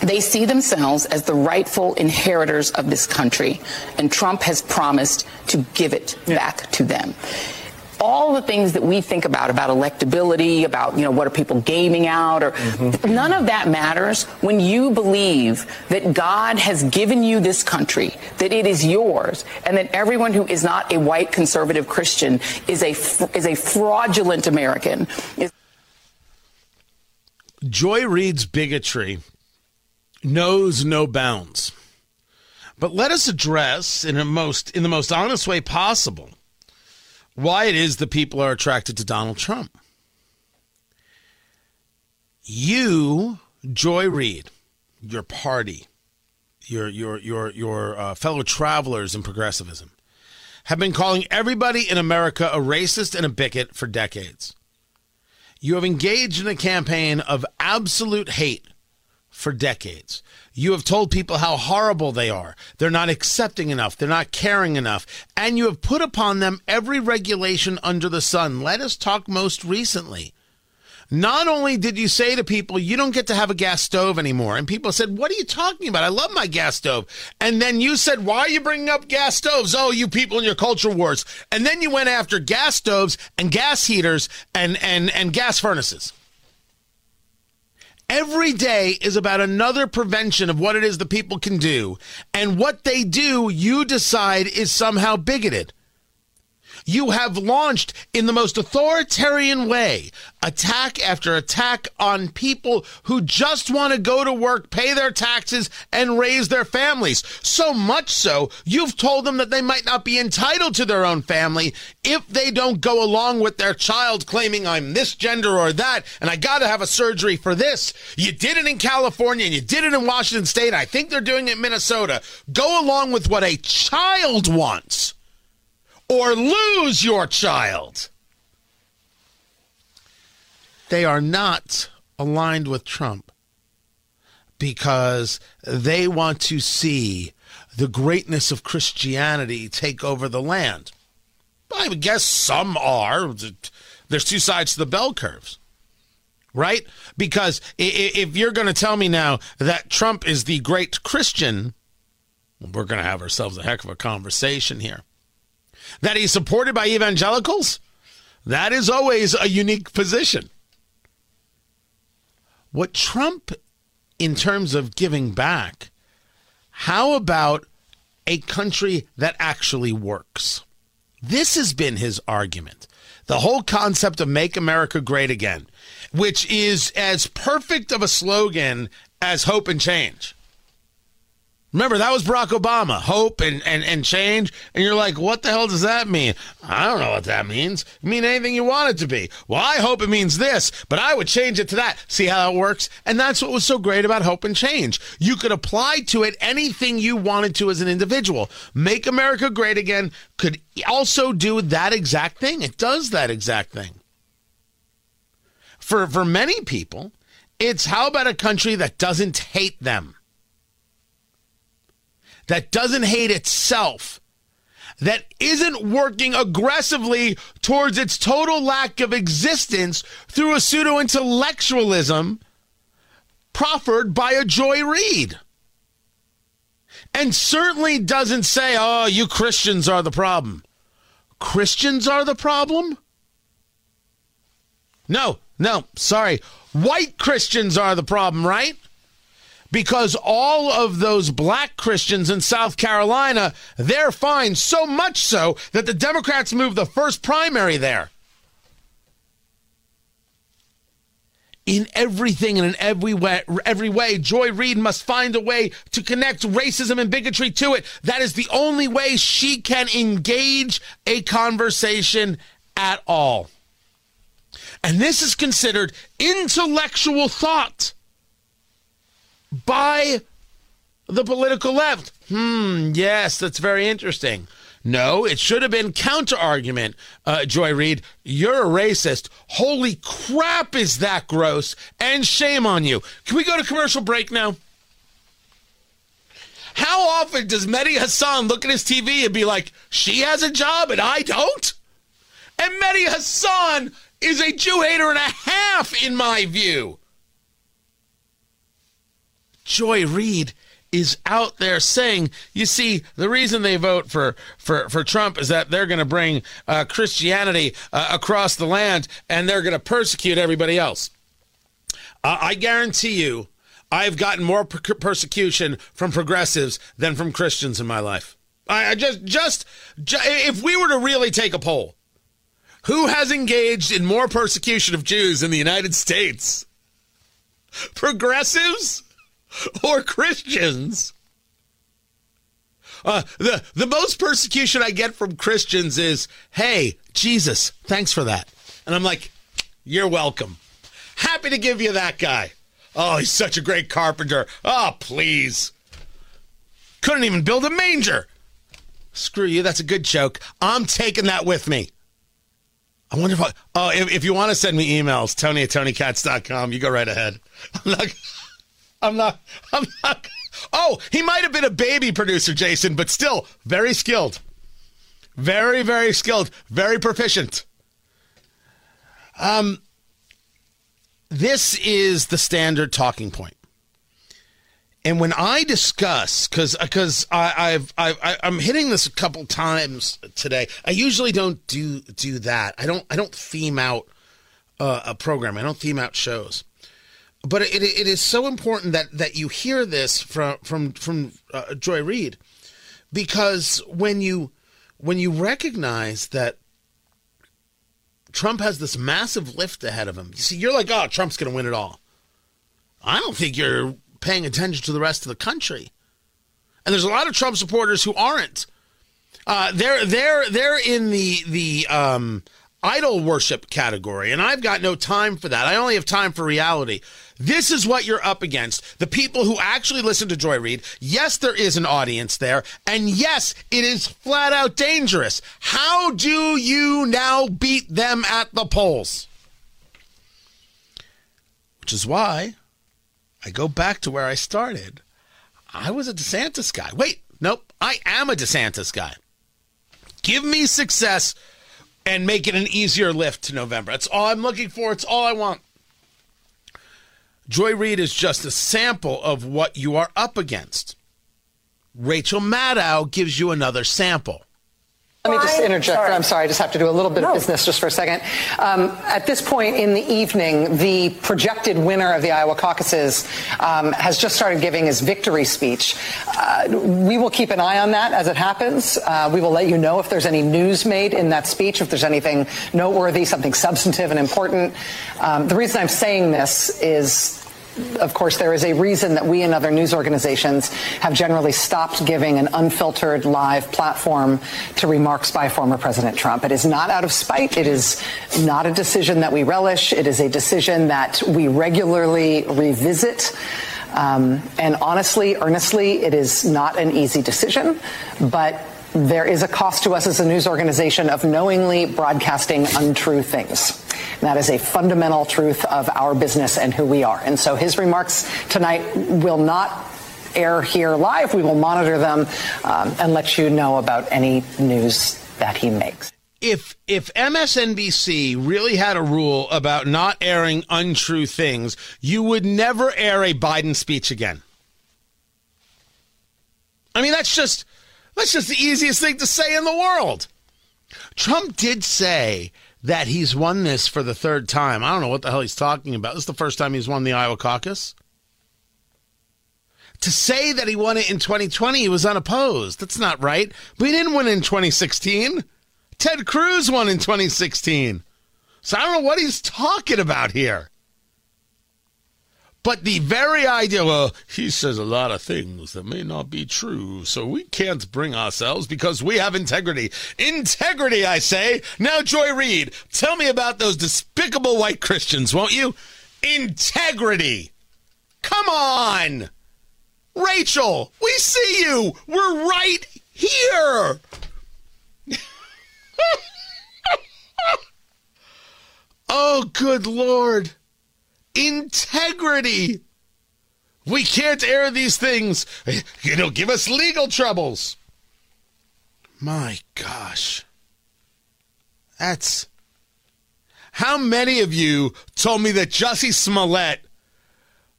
[SPEAKER 7] They see themselves as the rightful inheritors of this country, and Trump has promised to give it yeah. back to them all the things that we think about about electability, about you know what are people gaming out, or mm-hmm. none of that matters when you believe that God has given you this country, that it is yours, and that everyone who is not a white conservative Christian is a is a fraudulent American.
[SPEAKER 3] Joy Reid's bigotry knows no bounds. But let us address in a most in the most honest way possible why it is that people are attracted to Donald Trump. You, Joy Reid, your party, your your your your uh, fellow travelers in progressivism, have been calling everybody in America a racist and a bigot for decades. You have engaged in a campaign of absolute hate for decades. You have told people how horrible they are. They're not accepting enough. They're not caring enough. And you have put upon them every regulation under the sun. Let us talk most recently. Not only did you say to people, you don't get to have a gas stove anymore. And people said, what are you talking about? I love my gas stove. And then you said, why are you bringing up gas stoves? Oh, you people in your culture wars. And then you went after gas stoves and gas heaters and, and, and gas furnaces. Every day is about another prevention of what it is the people can do. And what they do, you decide is somehow bigoted you have launched in the most authoritarian way attack after attack on people who just want to go to work, pay their taxes, and raise their families. So much so, you've told them that they might not be entitled to their own family if they don't go along with their child claiming I'm this gender or that, and I got to have a surgery for this. You did it in California and you did it in Washington State. I think they're doing it in Minnesota. Go along with what a child wants or lose your child. They are not aligned with Trump because they want to see the greatness of Christianity take over the land. I would guess some are. There's two sides to the bell curves, right? Because if you're going to tell me now that Trump is the great Christian, we're going to have ourselves a heck of a conversation here that he's supported by evangelicals, that is always a unique position. What Trump, in terms of giving back, how about a country that actually works? This has been his argument. The whole concept of Make America Great Again, which is as perfect of a slogan as hope and change. Remember, that was Barack Obama, hope and, and, and change. And you're like, what the hell does that mean? I don't know what that means. It mean anything you want it to be. Well, I hope it means this, but I would change it to that. See how that works? And that's what was so great about hope and change. You could apply to it anything you wanted to as an individual. Make America great again could also do that exact thing. It does that exact thing. For, for many people, it's how about a country that doesn't hate them? That doesn't hate itself, that isn't working aggressively towards its total lack of existence through a pseudo intellectualism proffered by a Joy Reid. And certainly doesn't say, oh, you Christians are the problem. Christians are the problem? No, no, sorry. White Christians are the problem, right? Because all of those black Christians in South Carolina, they're fine. So much so that the Democrats moved the first primary there. In everything and in every way, every way, Joy Reid must find a way to connect racism and bigotry to it. That is the only way she can engage a conversation at all. And this is considered intellectual thought by the political left. Hmm, yes, that's very interesting. No, it should have been counter argument, uh, Joy Reid. You're a racist. Holy crap, is that gross? And shame on you. Can we go to commercial break now? How often does Mehdi Hasan look at his TV and be like, she has a job and I don't? And Mehdi Hasan is a Jew hater and a half, in my view. Joy Reid is out there saying, you see, the reason they vote for for for Trump is that they're going to bring uh, Christianity uh, across the land and they're going to persecute everybody else. Uh, I guarantee you, I've gotten more per- persecution from progressives than from Christians in my life. I, I just, just, just, if we were to really take a poll, who has engaged in more persecution of Jews in the United States? Progressives or Christians. Uh, the the most persecution I get from Christians is, "Hey, Jesus, thanks for that," and I'm like, "You're welcome. Happy to give you that guy." Oh, he's such a great carpenter. Oh, please. Couldn't even build a manger. Screw you. That's a good joke. I'm taking that with me. I wonder if I, oh, if, if you want to send me emails, Tony at TonyKatz.com, you go right ahead. I'm not. I'm not. Oh, he might have been a baby producer, Jason, but still very skilled. Very, very skilled. Very proficient. Um, this is the standard talking point. And when I discuss, because because I've, I've I'm hitting this a couple times today. I usually don't do do that. I don't I don't theme out uh, a program. I don't theme out shows but it, it is so important that that you hear this from from from uh, Joy Reid because when you when you recognize that Trump has this massive lift ahead of him, you see, you're like, oh, Trump's going to win it all. I don't think you're paying attention to the rest of the country, and there's a lot of Trump supporters who aren't. Uh, they're they're they're in the the um, idol worship category, and I've got no time for that. I only have time for reality. This is what you're up against. The people who actually listen to Joy Reid. Yes, there is an audience there. And yes, it is flat out dangerous. How do you now beat them at the polls? Which is why I go back to where I started. I was a DeSantis guy. Wait, nope, I am a DeSantis guy. Give me success and make it an easier lift to November. That's all I'm looking for. It's all I want. Joy Reid is just a sample of what you are up against. Rachel Maddow gives you another sample.
[SPEAKER 8] Let me just interject. Sorry. I'm sorry, I just have to do a little bit no. of business just for a second. Um, at this point in the evening, the projected winner of the Iowa caucuses um, has just started giving his victory speech. Uh, we will keep an eye on that as it happens. Uh, we will let you know if there's any news made in that speech, if there's anything noteworthy, something substantive and important. Um, the reason I'm saying this is of course, there is a reason that we and other news organizations have generally stopped giving an unfiltered live platform to remarks by former President Trump. It is not out of spite. It is not a decision that we relish. It is a decision that we regularly revisit. Um, and honestly, earnestly, it is not an easy decision, but there is a cost to us as a news organization of knowingly broadcasting untrue things. That is a fundamental truth of our business and who we are. And so his remarks tonight will not air here live. We will monitor them um, and let you know about any news that he makes.
[SPEAKER 3] If if MSNBC really had a rule about not airing untrue things, you would never air a Biden speech again. I mean, that's just that's just the easiest thing to say in the world. Trump did say that he's won this for the third time. I don't know what the hell he's talking about. This is the first time he's won the Iowa caucus. To say that he won it in 2020, he was unopposed. That's not right. We didn't win in 2016. Ted Cruz won in 2016. So I don't know what he's talking about here. But the very idea, well, he says a lot of things that may not be true, so we can't bring ourselves because we have integrity. Integrity, I say. Now, Joy Reid, tell me about those despicable white Christians, won't you? Integrity. Come on. Rachel, we see you. We're right here. oh, good Lord integrity. We can't air these things. It'll give us legal troubles. My gosh. That's. How many of you told me that Jussie Smollett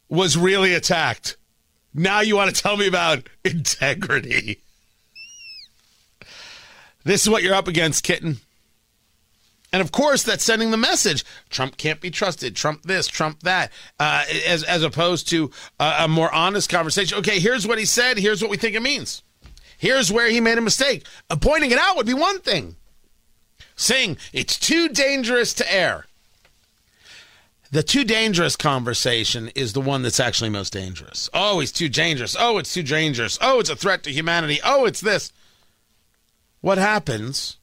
[SPEAKER 3] was really attacked? Now you want to tell me about integrity. This is what you're up against, kitten. And of course, that's sending the message: Trump can't be trusted. Trump this, Trump that, uh, as as opposed to a, a more honest conversation. Okay, here's what he said. Here's what we think it means. Here's where he made a mistake. Uh, pointing it out would be one thing. Saying it's too dangerous to air. The too dangerous conversation is the one that's actually most dangerous. Oh, he's too dangerous. Oh, it's too dangerous. Oh, it's a threat to humanity. Oh, it's this. What happens?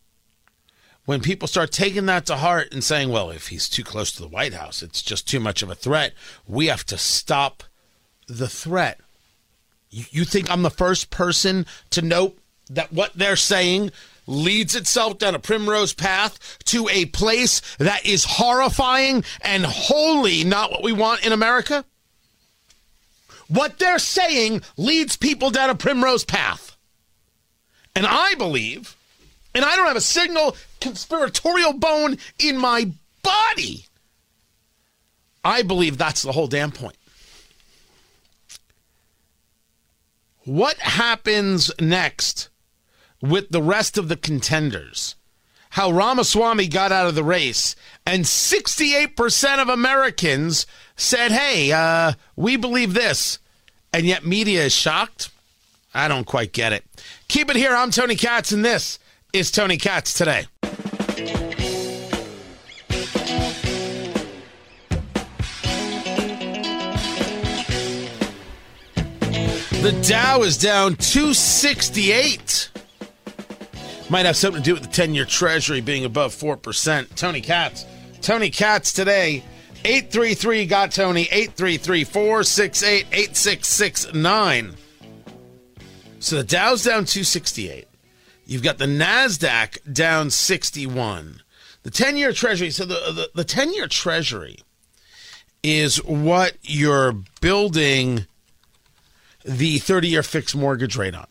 [SPEAKER 3] When people start taking that to heart and saying, well, if he's too close to the White House, it's just too much of a threat, we have to stop the threat. You, you think I'm the first person to note that what they're saying leads itself down a primrose path to a place that is horrifying and wholly not what we want in America? What they're saying leads people down a primrose path. And I believe and I don't have a single conspiratorial bone in my body. I believe that's the whole damn point. What happens next with the rest of the contenders? How Ramaswamy got out of the race, and 68% of Americans said, hey, uh, we believe this. And yet media is shocked? I don't quite get it. Keep it here. I'm Tony Katz, and this is Tony Katz today. The Dow is down 268. Might have something to do with the 10 year Treasury being above 4%. Tony Katz. Tony Katz today. 833 got Tony. 833 468 8669. So the Dow's down 268. You've got the NASDAQ down 61. The 10 year Treasury, so the, the 10 year Treasury is what you're building the 30 year fixed mortgage rate on,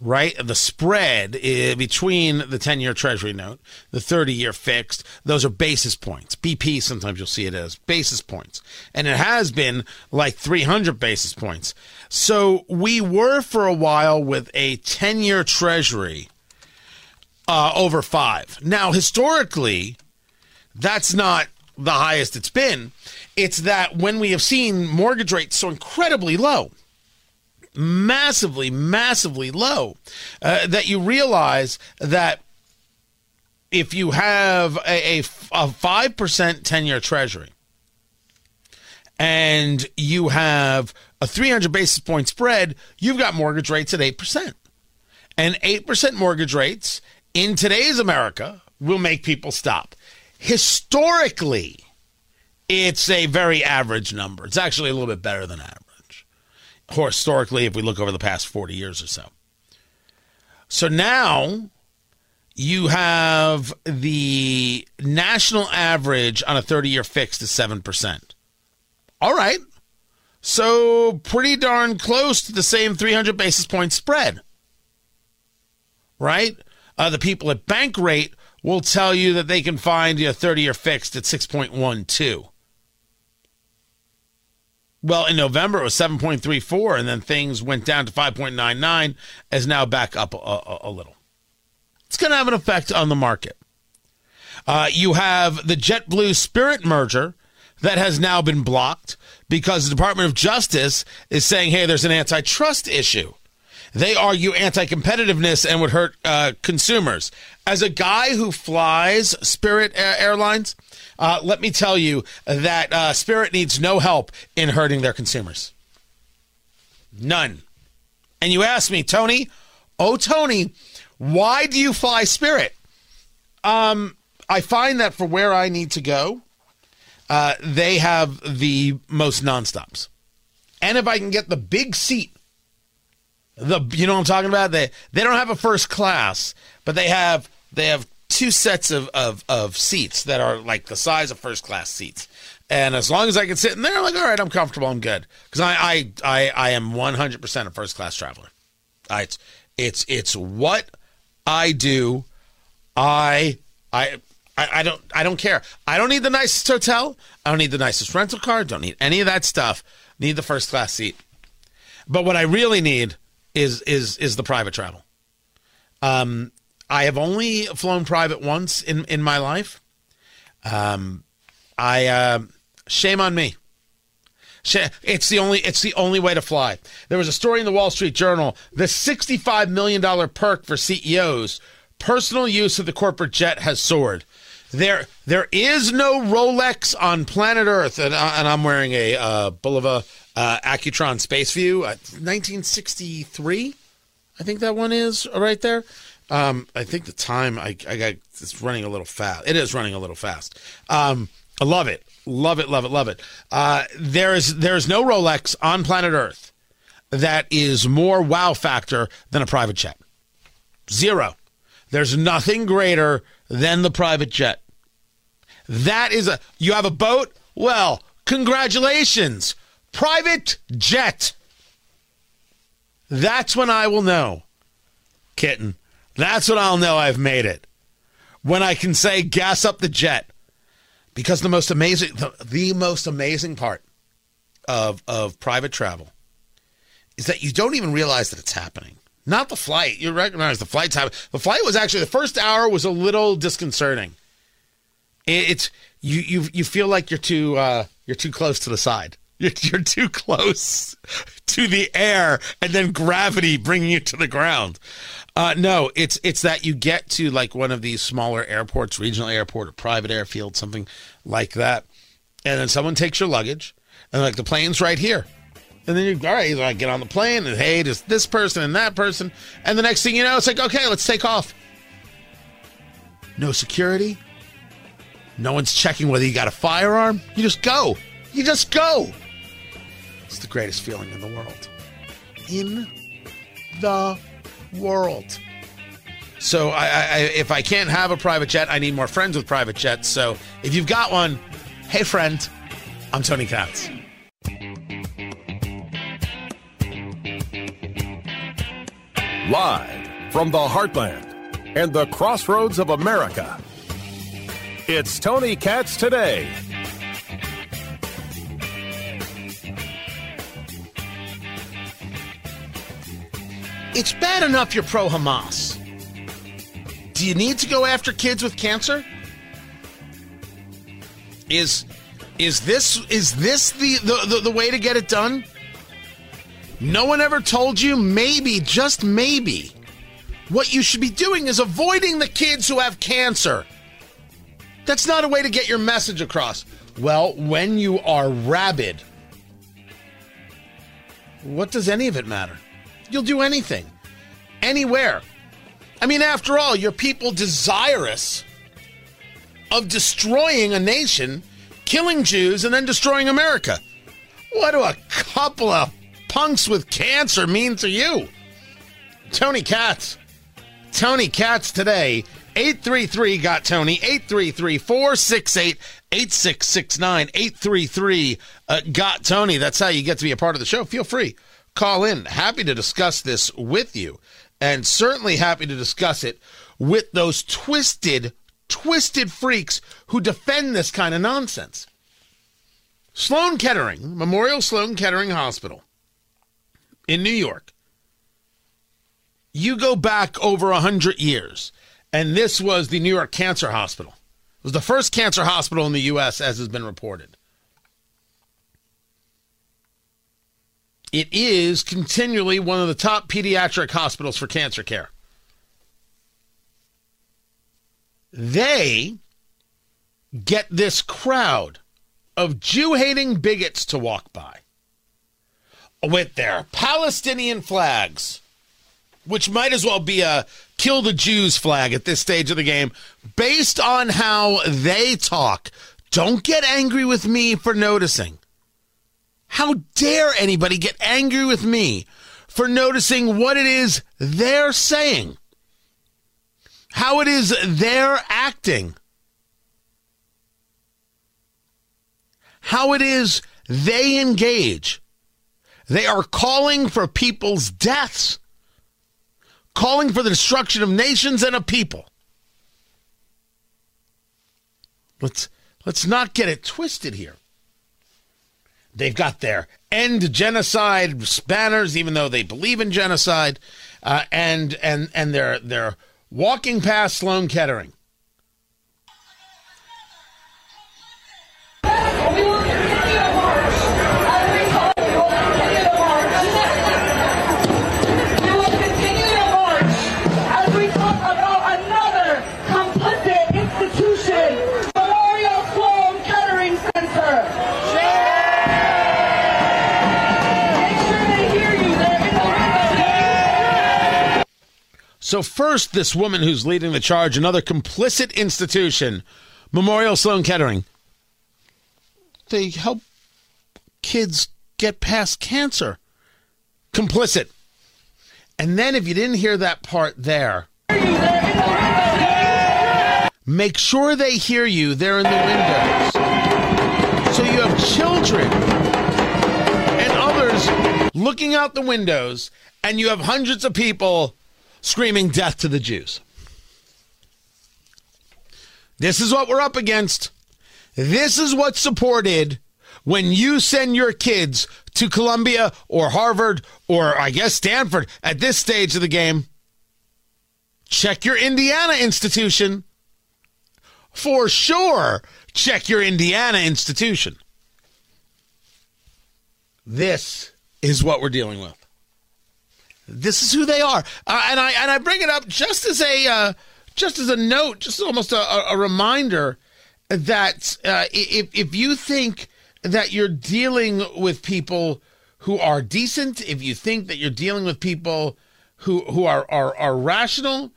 [SPEAKER 3] right? The spread between the 10 year Treasury note, the 30 year fixed, those are basis points. BP, sometimes you'll see it as basis points. And it has been like 300 basis points so we were for a while with a 10 year treasury uh, over five. Now, historically, that's not the highest it's been. It's that when we have seen mortgage rates so incredibly low, massively, massively low, uh, that you realize that if you have a, a, a 5% 10 year treasury, and you have a 300 basis point spread, you've got mortgage rates at 8%. And 8% mortgage rates in today's America will make people stop. Historically, it's a very average number. It's actually a little bit better than average. Historically, if we look over the past 40 years or so. So now you have the national average on a 30 year fixed is 7%. All right. So pretty darn close to the same 300 basis point spread. Right? Uh, the people at Bankrate will tell you that they can find a 30 year fixed at 6.12. Well, in November it was 7.34, and then things went down to 5.99, as now back up a, a, a little. It's going to have an effect on the market. Uh, you have the JetBlue Spirit merger that has now been blocked because the Department of Justice is saying, hey, there's an antitrust issue. They argue anti competitiveness and would hurt uh, consumers. As a guy who flies Spirit Airlines, uh, let me tell you that uh, Spirit needs no help in hurting their consumers. None. And you ask me, Tony, oh, Tony, why do you fly Spirit? Um, I find that for where I need to go, uh, they have the most nonstops. And if I can get the big seat, the you know what I'm talking about? They they don't have a first class, but they have they have two sets of, of, of seats that are like the size of first class seats. And as long as I can sit in there, I'm like, all right, I'm comfortable, I'm good. Because I, I I I am 100% a first class traveler. I, it's it's it's what I do. I I I, I, don't I don't care. I don't need the nicest hotel. I don't need the nicest rental car. Don't need any of that stuff. Need the first class seat. But what I really need is is is the private travel. Um, I have only flown private once in in my life. Um, I uh, shame on me. It's the only it's the only way to fly. There was a story in the Wall Street Journal: the sixty-five million dollar perk for CEOs. Personal use of the corporate jet has soared. There, there is no Rolex on planet Earth, and, I, and I'm wearing a uh, Bulova uh, Accutron Space View, uh, 1963. I think that one is right there. Um, I think the time I, I got it's running a little fast. It is running a little fast. Um, I love it, love it, love it, love it. Uh, there is there is no Rolex on planet Earth that is more wow factor than a private jet. Zero. There's nothing greater than the private jet. That is a you have a boat? Well, congratulations. Private jet. That's when I will know. Kitten. That's when I'll know I've made it. When I can say gas up the jet. Because the most amazing the, the most amazing part of of private travel is that you don't even realize that it's happening. Not the flight. You recognize the flight's happening. The flight was actually the first hour was a little disconcerting it's you you you feel like you're too uh, you're too close to the side. You're, you're too close to the air, and then gravity bringing you to the ground. Uh, no, it's it's that you get to like one of these smaller airports, regional airport or private airfield, something like that, and then someone takes your luggage, and like the plane's right here. And then you all right, like get on the plane and hey, there's this person and that person, and the next thing you know, it's like okay, let's take off. No security, no one's checking whether you got a firearm. You just go. You just go. It's the greatest feeling in the world. In the world. So I, I, if I can't have a private jet, I need more friends with private jets. So if you've got one, hey friend, I'm Tony Katz.
[SPEAKER 2] Live from the heartland and the crossroads of America. It's Tony Katz today.
[SPEAKER 3] It's bad enough you're pro Hamas. Do you need to go after kids with cancer? Is is this is this the, the, the, the way to get it done? No one ever told you maybe, just maybe, what you should be doing is avoiding the kids who have cancer. That's not a way to get your message across. Well, when you are rabid, what does any of it matter? You'll do anything, anywhere. I mean, after all, you're people desirous of destroying a nation, killing Jews, and then destroying America. What do a couple of punks with cancer mean to you? Tony Katz. Tony Katz today. 833 got Tony. 833 468 8669. 833 uh, got Tony. That's how you get to be a part of the show. Feel free. Call in. Happy to discuss this with you. And certainly happy to discuss it with those twisted, twisted freaks who defend this kind of nonsense. Sloan Kettering, Memorial Sloan Kettering Hospital in New York. You go back over a 100 years, and this was the New York Cancer Hospital. It was the first cancer hospital in the U.S., as has been reported. It is continually one of the top pediatric hospitals for cancer care. They get this crowd of Jew hating bigots to walk by with their Palestinian flags, which might as well be a kill the Jews flag at this stage of the game, based on how they talk. Don't get angry with me for noticing. How dare anybody get angry with me for noticing what it is they're saying? How it is they're acting? How it is they engage? They are calling for people's deaths, calling for the destruction of nations and of people. Let's let's not get it twisted here. They've got their end genocide banners, even though they believe in genocide, uh, and and and they're they're walking past Sloan Kettering. So, first, this woman who's leading the charge, another complicit institution, Memorial Sloan Kettering, they help kids get past cancer. Complicit. And then, if you didn't hear that part there, make sure they hear you. They're in the windows. So you have children and others looking out the windows, and you have hundreds of people screaming death to the Jews. This is what we're up against. This is what's supported when you send your kids to Columbia or Harvard or I guess Stanford at this stage of the game. Check your Indiana institution. For sure, check your Indiana institution. This is what we're dealing with. This is who they are, uh, and I and I bring it up just as a uh, just as a note, just almost a, a reminder that uh, if if you think that you're dealing with people who are decent, if you think that you're dealing with people who who are are, are rational,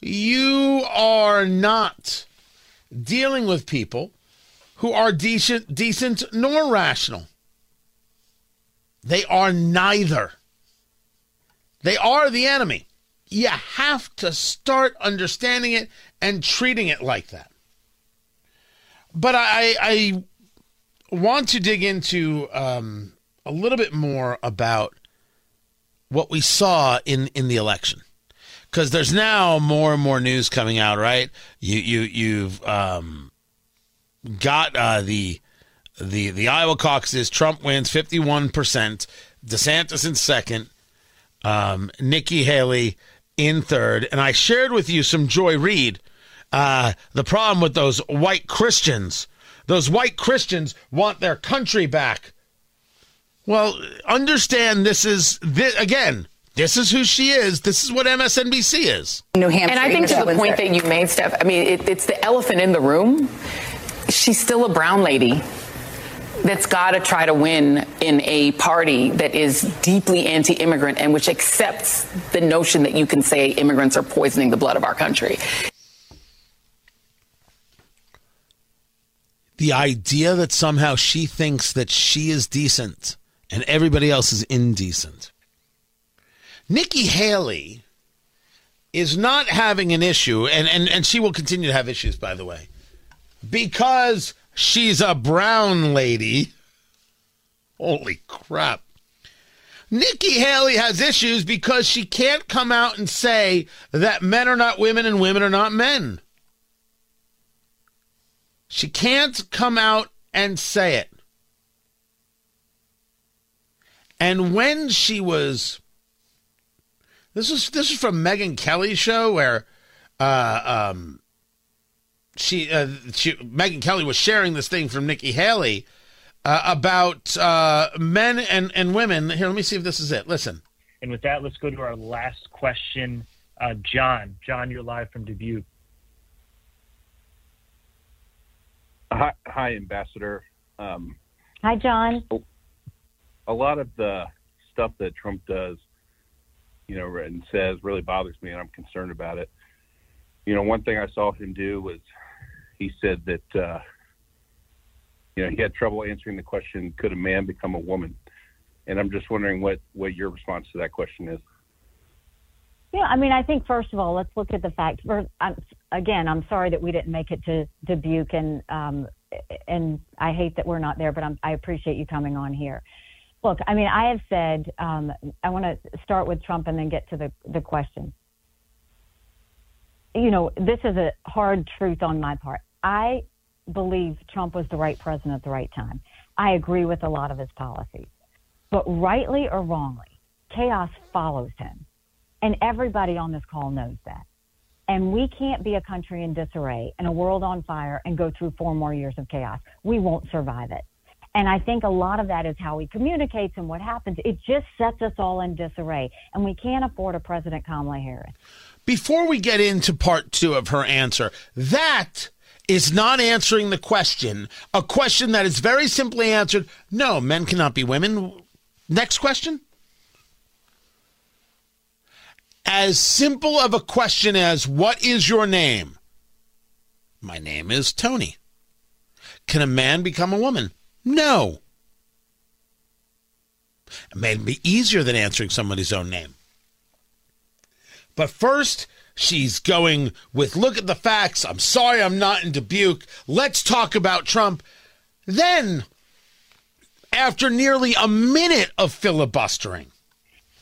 [SPEAKER 3] you are not dealing with people who are decent decent nor rational. They are neither. They are the enemy. You have to start understanding it and treating it like that. But I, I want to dig into um, a little bit more about what we saw in, in the election because there's now more and more news coming out. Right? You you you've um, got uh, the the the Iowa caucuses. Trump wins 51 percent. DeSantis in second um, Nikki Haley in third. And I shared with you some Joy Reid. Uh, the problem with those white Christians, those white Christians want their country back. Well, understand this is, this, again, this is who she is. This is what MSNBC is.
[SPEAKER 7] New Hampshire. And I think to the point that you made, Steph, I mean, it, it's the elephant in the room. She's still a brown lady that's got to try to win in a party that is deeply anti immigrant and which accepts the notion that you can say immigrants are poisoning the blood of our country.
[SPEAKER 3] The idea that somehow she thinks that she is decent and everybody else is indecent. Nikki Haley is not having an issue, and, and, and she will continue to have issues, by the way, because she's a brown lady. Holy crap. Nikki Haley has issues because she can't come out and say that men are not women and women are not men. She can't come out and say it. And when she was this is this is from Megyn Kelly's show where uh, um, she, uh, she Megyn Kelly was sharing this thing from Nikki Haley uh, about uh, men and, and women. Here, let me see if this is it. Listen.
[SPEAKER 9] And with that, let's go to our last question. Uh, John, John, you're live from Dubuque.
[SPEAKER 10] Hi, hi Ambassador. Um,
[SPEAKER 11] hi, John.
[SPEAKER 10] A lot of the stuff that Trump does you know, and says really bothers me, and I'm concerned about it. You know, one thing I saw him do was he said that uh, you know he had trouble answering the question, "Could a man become a woman?" And I'm just wondering what what your response to that question is.
[SPEAKER 11] Yeah, I mean, I think first of all, let's look at the fact. First, I'm, again, I'm sorry that we didn't make it to Dubuque, and um, and I hate that we're not there, but I'm, I appreciate you coming on here. Look, I mean, I have said, um, I want to start with Trump and then get to the, the question. You know, this is a hard truth on my part. I believe Trump was the right president at the right time. I agree with a lot of his policies. But rightly or wrongly, chaos follows him. And everybody on this call knows that. And we can't be a country in disarray and a world on fire and go through four more years of chaos. We won't survive it. And I think a lot of that is how he communicates and what happens. It just sets us all in disarray. And we can't afford a President Kamala Harris.
[SPEAKER 3] Before we get into part two of her answer, that is not answering the question. A question that is very simply answered no, men cannot be women. Next question. As simple of a question as, What is your name? My name is Tony. Can a man become a woman? No. It may be easier than answering somebody's own name. But first, she's going with look at the facts. I'm sorry I'm not in Dubuque. Let's talk about Trump. Then, after nearly a minute of filibustering.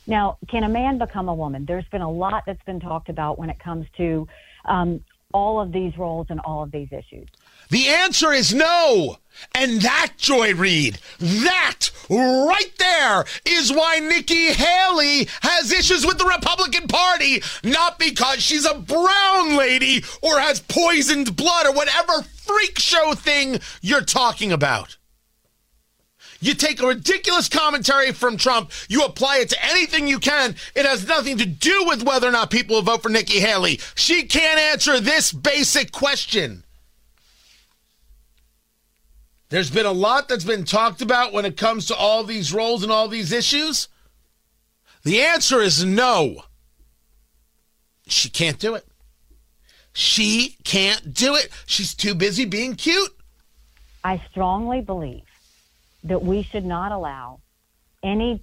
[SPEAKER 11] Now, can a man become a woman? There's been a lot that's been talked about when it comes to um, all of these roles and all of these issues.
[SPEAKER 3] The answer is no. And that, Joy Reid, that right there is why Nikki Haley has issues with the Republican Party, not because she's a brown lady or has poisoned blood or whatever freak show thing you're talking about. You take a ridiculous commentary from Trump, you apply it to anything you can. It has nothing to do with whether or not people will vote for Nikki Haley. She can't answer this basic question. There's been a lot that's been talked about when it comes to all these roles and all these issues. The answer is no. She can't do it. She can't do it. She's too busy being cute.
[SPEAKER 11] I strongly believe that we should not allow any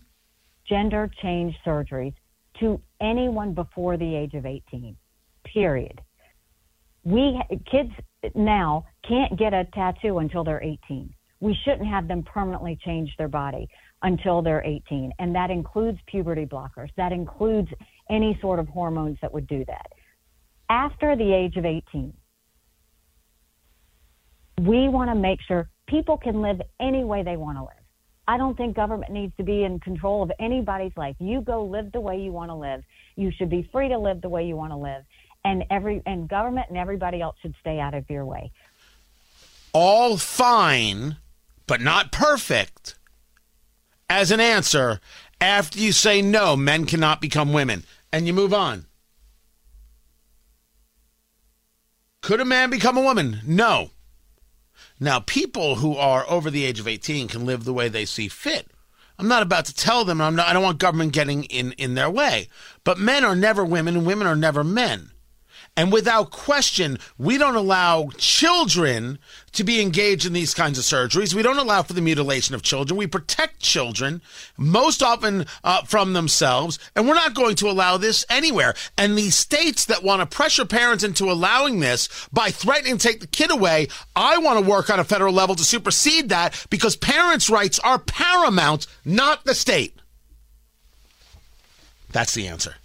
[SPEAKER 11] gender change surgeries to anyone before the age of 18. Period. We kids now can't get a tattoo until they're 18. We shouldn't have them permanently change their body until they're 18. And that includes puberty blockers. That includes any sort of hormones that would do that. After the age of 18, we want to make sure people can live any way they want to live. I don't think government needs to be in control of anybody's life. You go live the way you want to live. You should be free to live the way you want to live and every and government and everybody else should stay out of your way.
[SPEAKER 3] All fine, but not perfect. As an answer, after you say no, men cannot become women, and you move on. Could a man become a woman? No. Now, people who are over the age of 18 can live the way they see fit. I'm not about to tell them. I'm not, I don't want government getting in, in their way. But men are never women and women are never men. And without question, we don't allow children to be engaged in these kinds of surgeries. We don't allow for the mutilation of children. We protect children, most often uh, from themselves, and we're not going to allow this anywhere. And these states that want to pressure parents into allowing this by threatening to take the kid away, I want to work on a federal level to supersede that because parents' rights are paramount, not the state. That's the answer.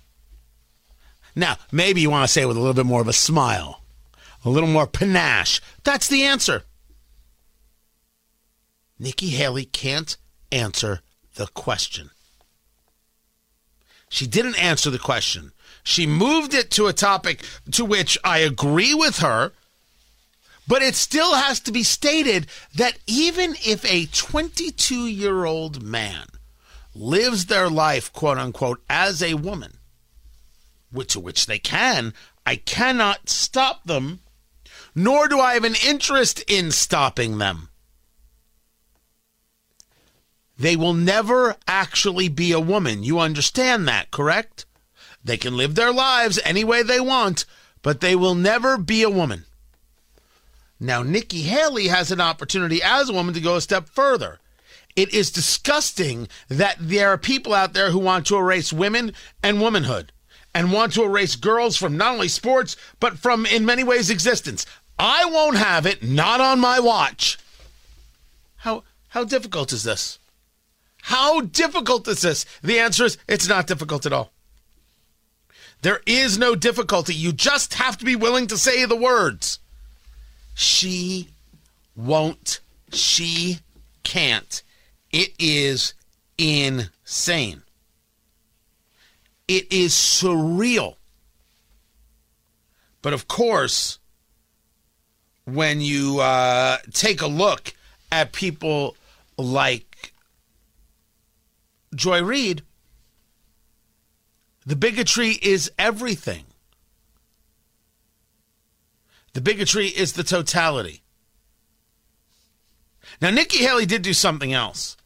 [SPEAKER 3] Now, maybe you want to say it with a little bit more of a smile, a little more panache. That's the answer. Nikki Haley can't answer the question. She didn't answer the question. She moved it to a topic to which I agree with her, but it still has to be stated that even if a 22 year old man lives their life, quote unquote, as a woman, to which they can, I cannot stop them, nor do I have an interest in stopping them. They will never actually be a woman. You understand that, correct? They can live their lives any way they want, but they will never be a woman. Now, Nikki Haley has an opportunity as a woman to go a step further. It is disgusting that there are people out there who want to erase women and womanhood and want to erase girls from not only sports, but from, in many ways, existence. I won't have it, not on my watch. How, how difficult is this? How difficult is this? The answer is it's not difficult at all. There is no difficulty. You just have to be willing to say the words. She won't. She can't. It is insane. It is surreal. But of course, when you uh, take a look at people like Joy Reid, the bigotry is everything. The bigotry is the totality. Now, Nikki Haley did do something else.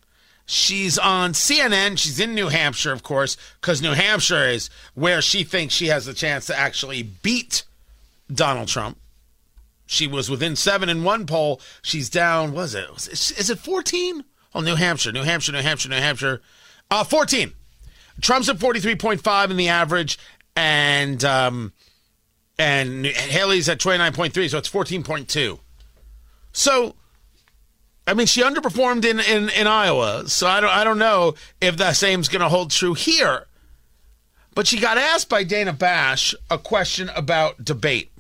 [SPEAKER 3] She's on CNN. She's in New Hampshire, of course, because New Hampshire is where she thinks she has a chance to actually beat Donald Trump. She was within seven in one poll. She's down, was it? Is it 14? Oh, New Hampshire, New Hampshire, New Hampshire, New Hampshire. Uh, 14. Trump's at 43.5 in the average, and um, and Haley's at 29.3, so it's 14.2. So I mean, she underperformed in, in, in Iowa, so I don't I don't know if that same's going to hold true here. But she got asked by Dana Bash a question about debate.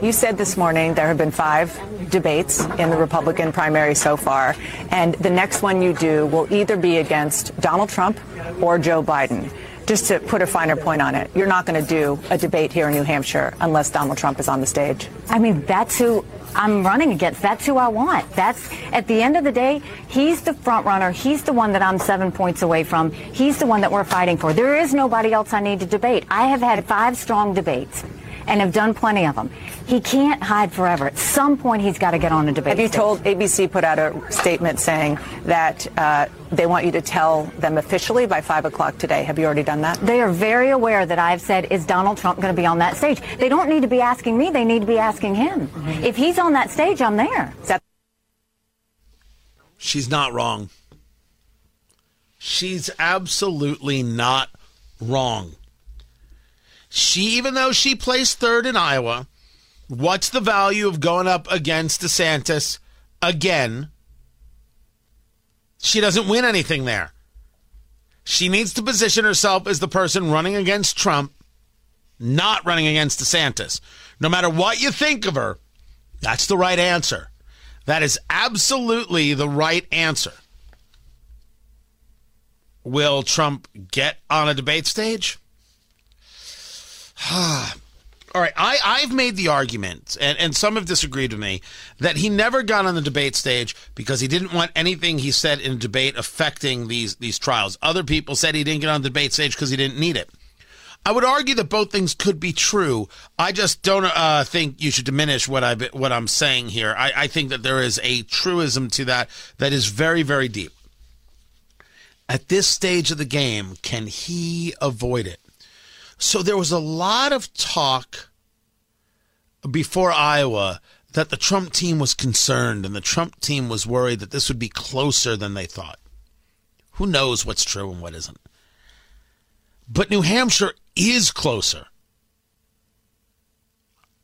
[SPEAKER 12] You said this morning there have been five debates in the Republican primary so far, and the next one you do will either be against Donald Trump or Joe Biden. Just to put a finer point on it, you're not going to do a debate here in New Hampshire unless Donald Trump is on the stage.
[SPEAKER 11] I mean, that's who I'm running against. That's who I want. That's at the end of the day, he's the front runner. He's the one that I'm seven points away from. He's the one that we're fighting for. There is nobody else I need to debate. I have had five strong debates and have done plenty of them. He can't hide forever. At some point, he's got to get on a debate.
[SPEAKER 12] Have you
[SPEAKER 11] stage.
[SPEAKER 12] told ABC put out a statement saying that uh, they want you to tell them officially by five o'clock today? Have you already done that?
[SPEAKER 11] They are very aware that I've said, is Donald Trump going to be on that stage? They don't need to be asking me. They need to be asking him. Mm-hmm. If he's on that stage, I'm there. That-
[SPEAKER 3] She's not wrong. She's absolutely not wrong. She, even though she placed third in Iowa, what's the value of going up against DeSantis again? She doesn't win anything there. She needs to position herself as the person running against Trump, not running against DeSantis. No matter what you think of her, that's the right answer. That is absolutely the right answer. Will Trump get on a debate stage? All right, I, I've made the argument, and, and some have disagreed with me, that he never got on the debate stage because he didn't want anything he said in a debate affecting these these trials. Other people said he didn't get on the debate stage because he didn't need it. I would argue that both things could be true. I just don't uh, think you should diminish what I what I'm saying here. I, I think that there is a truism to that that is very very deep. At this stage of the game, can he avoid it? So there was a lot of talk before Iowa that the Trump team was concerned and the Trump team was worried that this would be closer than they thought. Who knows what's true and what isn't? But New Hampshire is closer.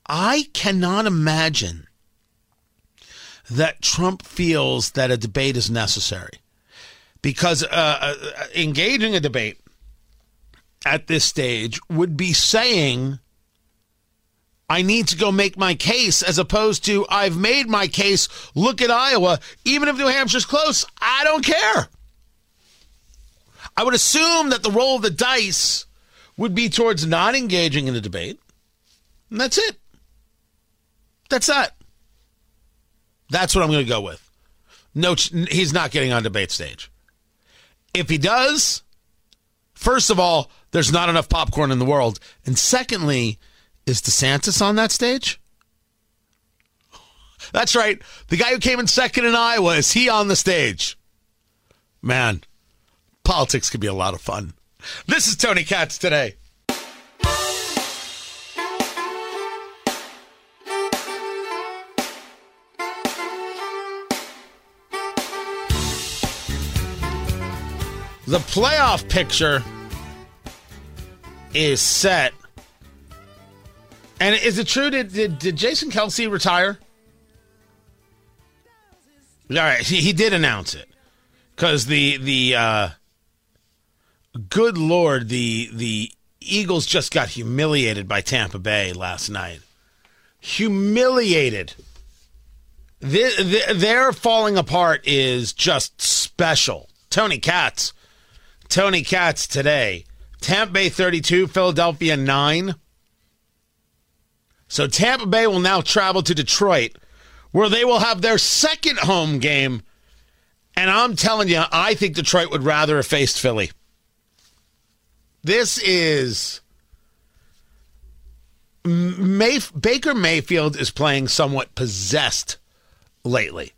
[SPEAKER 3] I cannot imagine that Trump feels that a debate is necessary because uh, uh, engaging a debate at this stage would be saying, I need to go make my case, as opposed to, I've made my case. Look at Iowa. Even if New Hampshire's close, I don't care. I would assume that the roll of the dice would be towards not engaging in a debate. And that's it. That's that. That's what I'm going to go with. No, he's not getting on debate stage. If he does, first of all, there's not enough popcorn in the world. And secondly, is DeSantis on that stage? That's right. The guy who came in second in Iowa, is he on the stage? Man, Politics can be a lot of fun. This is Tony Katz today. The playoff picture is set. And is it true? Did, did, did Jason Kelce retire? All right, he, he did announce it because the the uh, good lord, the the Eagles just got humiliated by Tampa Bay last night. Humiliated. The, the, their falling apart is just special. Tony Katz. Tony Katz today. Tampa Bay 32, Philadelphia 9. So Tampa Bay will now travel to Detroit, where they will have their second home game. And I'm telling you, I think Detroit would rather have faced Philly. This is May- Baker Mayfield is playing somewhat possessed lately.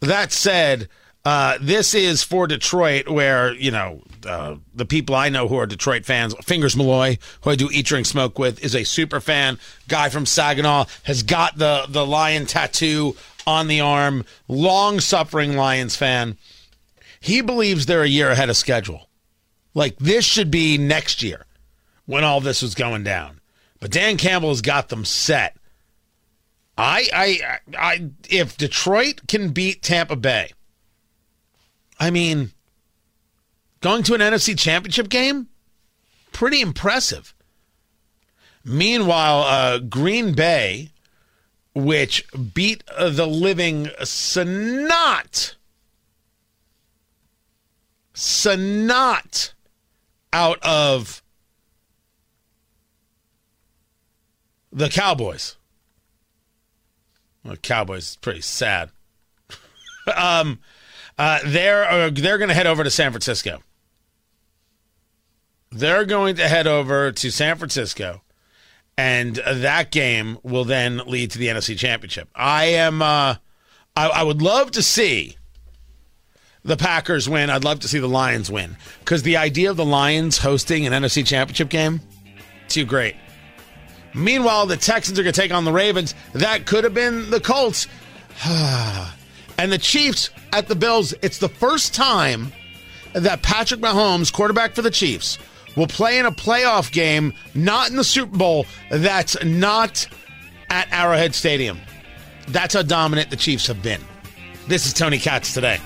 [SPEAKER 3] That said, uh, this is for Detroit, where you know uh, the people I know who are Detroit fans. Fingers Malloy, who I do eat, drink, smoke with, is a super fan. Guy from Saginaw has got the the lion tattoo on the arm. Long suffering Lions fan. He believes they're a year ahead of schedule. Like this should be next year when all this was going down. But Dan Campbell has got them set. I, I, I, if Detroit can beat Tampa Bay, I mean, going to an NFC Championship game, pretty impressive. Meanwhile, uh, Green Bay, which beat uh, the living snot, snot out of the Cowboys. Well, Cowboys is pretty sad. um, uh, they're uh, they're going to head over to San Francisco. They're going to head over to San Francisco, and that game will then lead to the NFC Championship. I am. Uh, I, I would love to see the Packers win. I'd love to see the Lions win because the idea of the Lions hosting an NFC Championship game, too great. Meanwhile, the Texans are going to take on the Ravens. That could have been the Colts. and the Chiefs at the Bills. It's the first time that Patrick Mahomes, quarterback for the Chiefs, will play in a playoff game, not in the Super Bowl, that's not at Arrowhead Stadium. That's how dominant the Chiefs have been. This is Tony Katz today.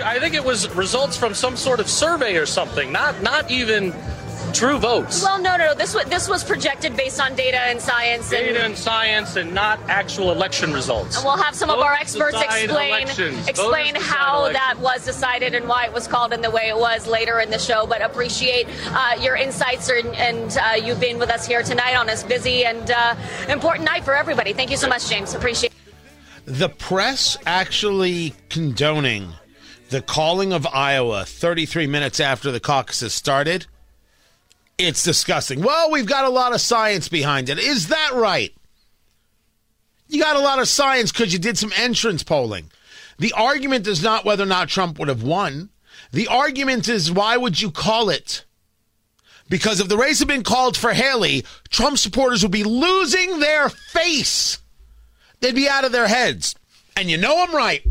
[SPEAKER 13] Enjoy. I,
[SPEAKER 14] I, think, it was results from some sort of survey or something. Not not even true votes.
[SPEAKER 13] Well, no, no, no. This was this was projected based on data and science. And,
[SPEAKER 14] Data and science and not actual election results.
[SPEAKER 13] and we'll have some of our experts explain
[SPEAKER 14] elections.
[SPEAKER 13] explain
[SPEAKER 14] Voters
[SPEAKER 13] how
[SPEAKER 14] elections.
[SPEAKER 13] that was decided and why it was called in the way it was later in the show. But appreciate uh, your insights and, and uh, you being with us here tonight on this busy and uh, important night for everybody. Thank you so much, James. Appreciate.
[SPEAKER 3] The press actually condoning the calling of Iowa 33 minutes after the caucuses started. It's disgusting. Well, we've got a lot of science behind it. Is that right? You got a lot of science because you did some entrance polling. The argument is not whether or not Trump would have won. The argument is why would you call it? Because if the race had been called for Haley, Trump supporters would be losing their face. They'd be out of their heads. And you know I'm right.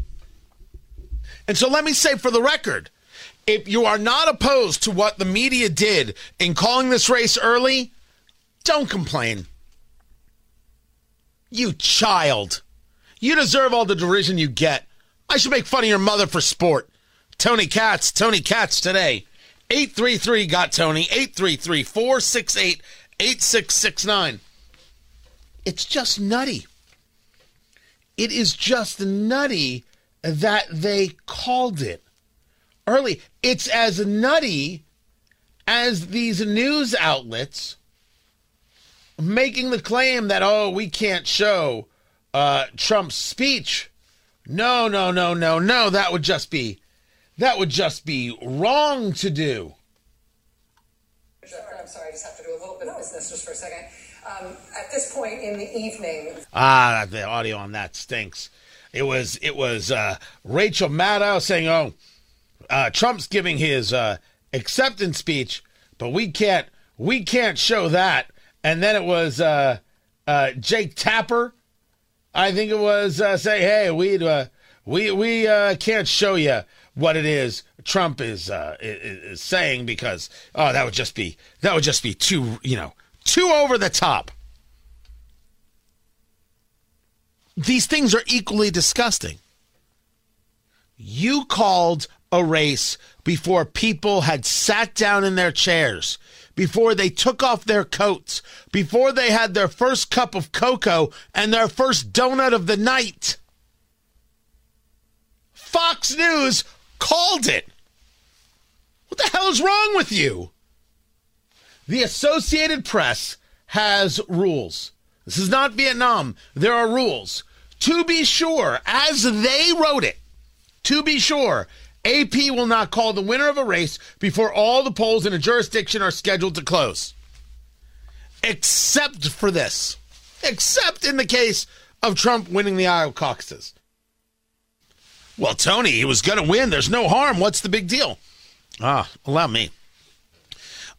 [SPEAKER 3] And so let me say for the record if you are not opposed to what the media did in calling this race early, don't complain. You child. You deserve all the derision you get. I should make fun of your mother for sport. Tony Katz, Tony Katz today. 833 got Tony, 833 468 8669. It's just nutty. It is just nutty that they called it early. It's as nutty as these news outlets making the claim that, oh, we can't show uh, Trump's speech. No, no, no, no, no. That would just be that would just be wrong to do.
[SPEAKER 8] I'm sorry, I just have to do a little bit of business just for a second. Um, at this point in the evening,
[SPEAKER 3] Ah, the audio on that stinks. It was it was uh, Rachel Maddow saying, "Oh, uh, Trump's giving his uh, acceptance speech, but we can't we can't show that." And then it was uh, uh, Jake Tapper, I think it was, uh, say, "Hey, we we we can't show you what it is Trump is, is is saying because oh, that would just be that would just be too you know too over the top." These things are equally disgusting. You called a race before people had sat down in their chairs, before they took off their coats, before they had their first cup of cocoa and their first donut of the night. Fox News called it. What the hell is wrong with you? The Associated Press has rules. This is not Vietnam. There are rules. To be sure, as they wrote it, to be sure, AP will not call the winner of a race before all the polls in a jurisdiction are scheduled to close. Except for this. Except in the case of Trump winning the Iowa caucuses. Well, Tony, he was going to win. There's no harm. What's the big deal? Ah, allow me.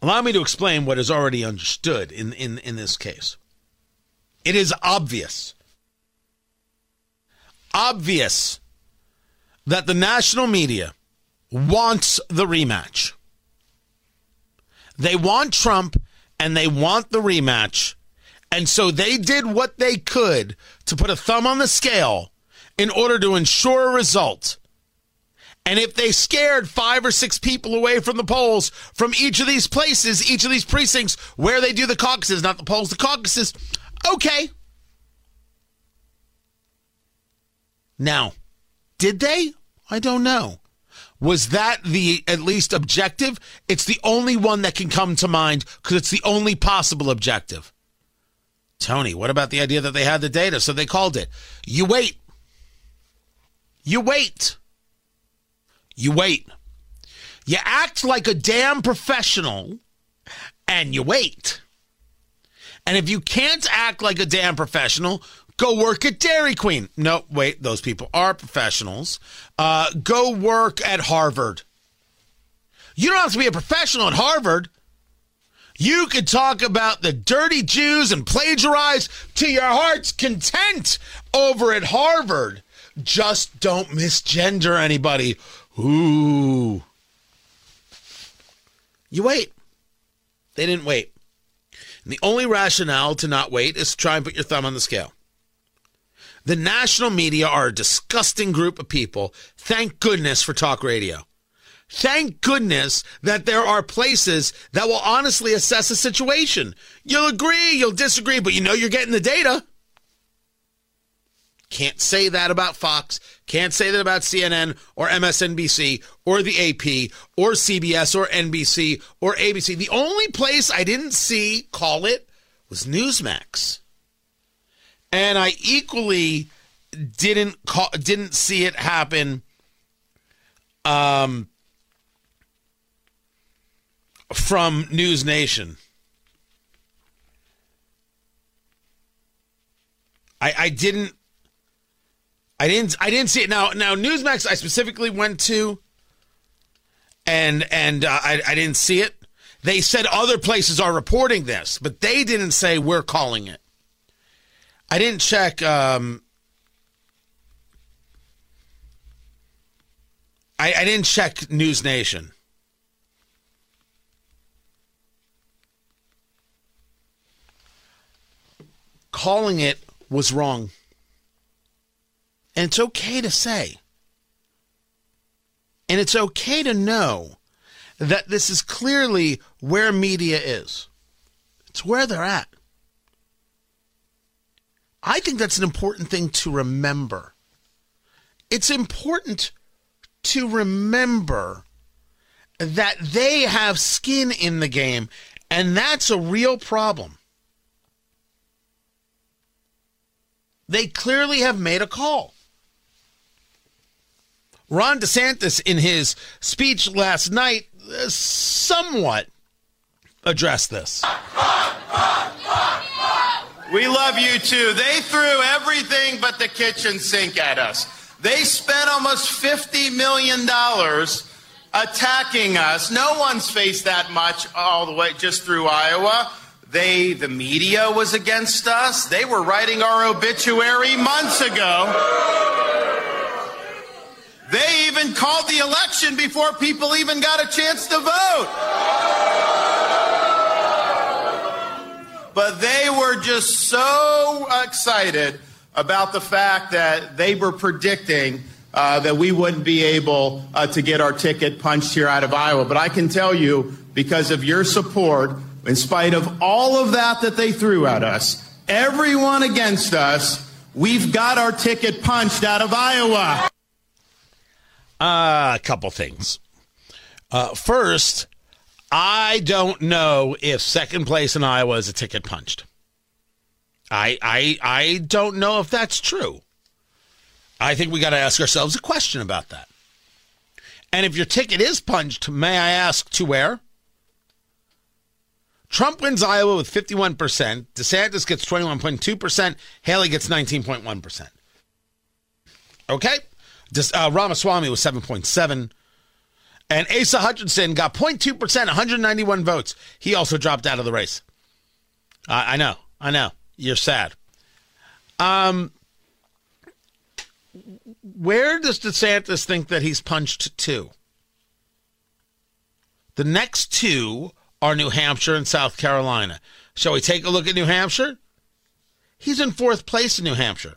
[SPEAKER 3] Allow me to explain what is already understood in, in, in this case. It is obvious, obvious that the national media wants the rematch. They want Trump and they want the rematch. And so they did what they could to put a thumb on the scale in order to ensure a result. And if they scared five or six people away from the polls from each of these places, each of these precincts where they do the caucuses, not the polls, the caucuses, okay. Now, did they? I don't know. Was that the at least objective? It's the only one that can come to mind because it's the only possible objective. Tony, what about the idea that they had the data, so they called it? You wait. You wait. You wait. You act like a damn professional and you wait. And if you can't act like a damn professional, go work at Dairy Queen. No, wait, those people are professionals. Uh, go work at Harvard. You don't have to be a professional at Harvard. You could talk about the dirty Jews and plagiarize to your heart's content over at Harvard. Just don't misgender anybody. Ooh. You wait. They didn't wait. And the only rationale to not wait is to try and put your thumb on the scale. The national media are a disgusting group of people. Thank goodness for talk radio. Thank goodness that there are places that will honestly assess a situation. You'll agree, you'll disagree, but you know you're getting the data. Can't say that about Fox. Can't say that about CNN or MSNBC or the AP or CBS or NBC or ABC. The only place I didn't see call it was Newsmax. And I equally didn't didn't see it happen um, from News Nation. I, I didn't I didn't I didn't see it now now Newsmax I specifically went to and and uh, I I didn't see it. They said other places are reporting this, but they didn't say we're calling it. I didn't check um I, I didn't check News Nation. Calling it was wrong. And it's okay to say. And it's okay to know that this is clearly where media is. It's where they're at. I think that's an important thing to remember. It's important to remember that they have skin in the game, and that's a real problem. They clearly have made a call. Ron DeSantis, in his speech last night, somewhat addressed this.
[SPEAKER 15] We love you too. They threw everything but the kitchen sink at us. They spent almost $50 million attacking us. No one's faced that much all the way just through Iowa. They, the media was against us. They were writing our obituary months ago. They even called the election before people even got a chance to vote. But they were just so excited about the fact that they were predicting uh, that we wouldn't be able uh, to get our ticket punched here out of Iowa. But I can tell you, because of your support, in spite of all of that that they threw at us, everyone against us, we've got our ticket punched out of Iowa.
[SPEAKER 3] Uh, a couple things. Uh, first, I don't know if second place in Iowa is a ticket punched. I I I don't know if that's true. I think we got to ask ourselves a question about that. And if your ticket is punched, may I ask to where? Trump wins Iowa with 51%. DeSantis gets 21.2%. Haley gets 19.1%. Okay? Just, uh, Ramaswamy was 7.7. And Asa Hutchinson got 0.2%, 191 votes. He also dropped out of the race. I know. I know. You're sad. Um, where does DeSantis think that he's punched to? The next two are New Hampshire and South Carolina. Shall we take a look at New Hampshire? He's in fourth place in New Hampshire.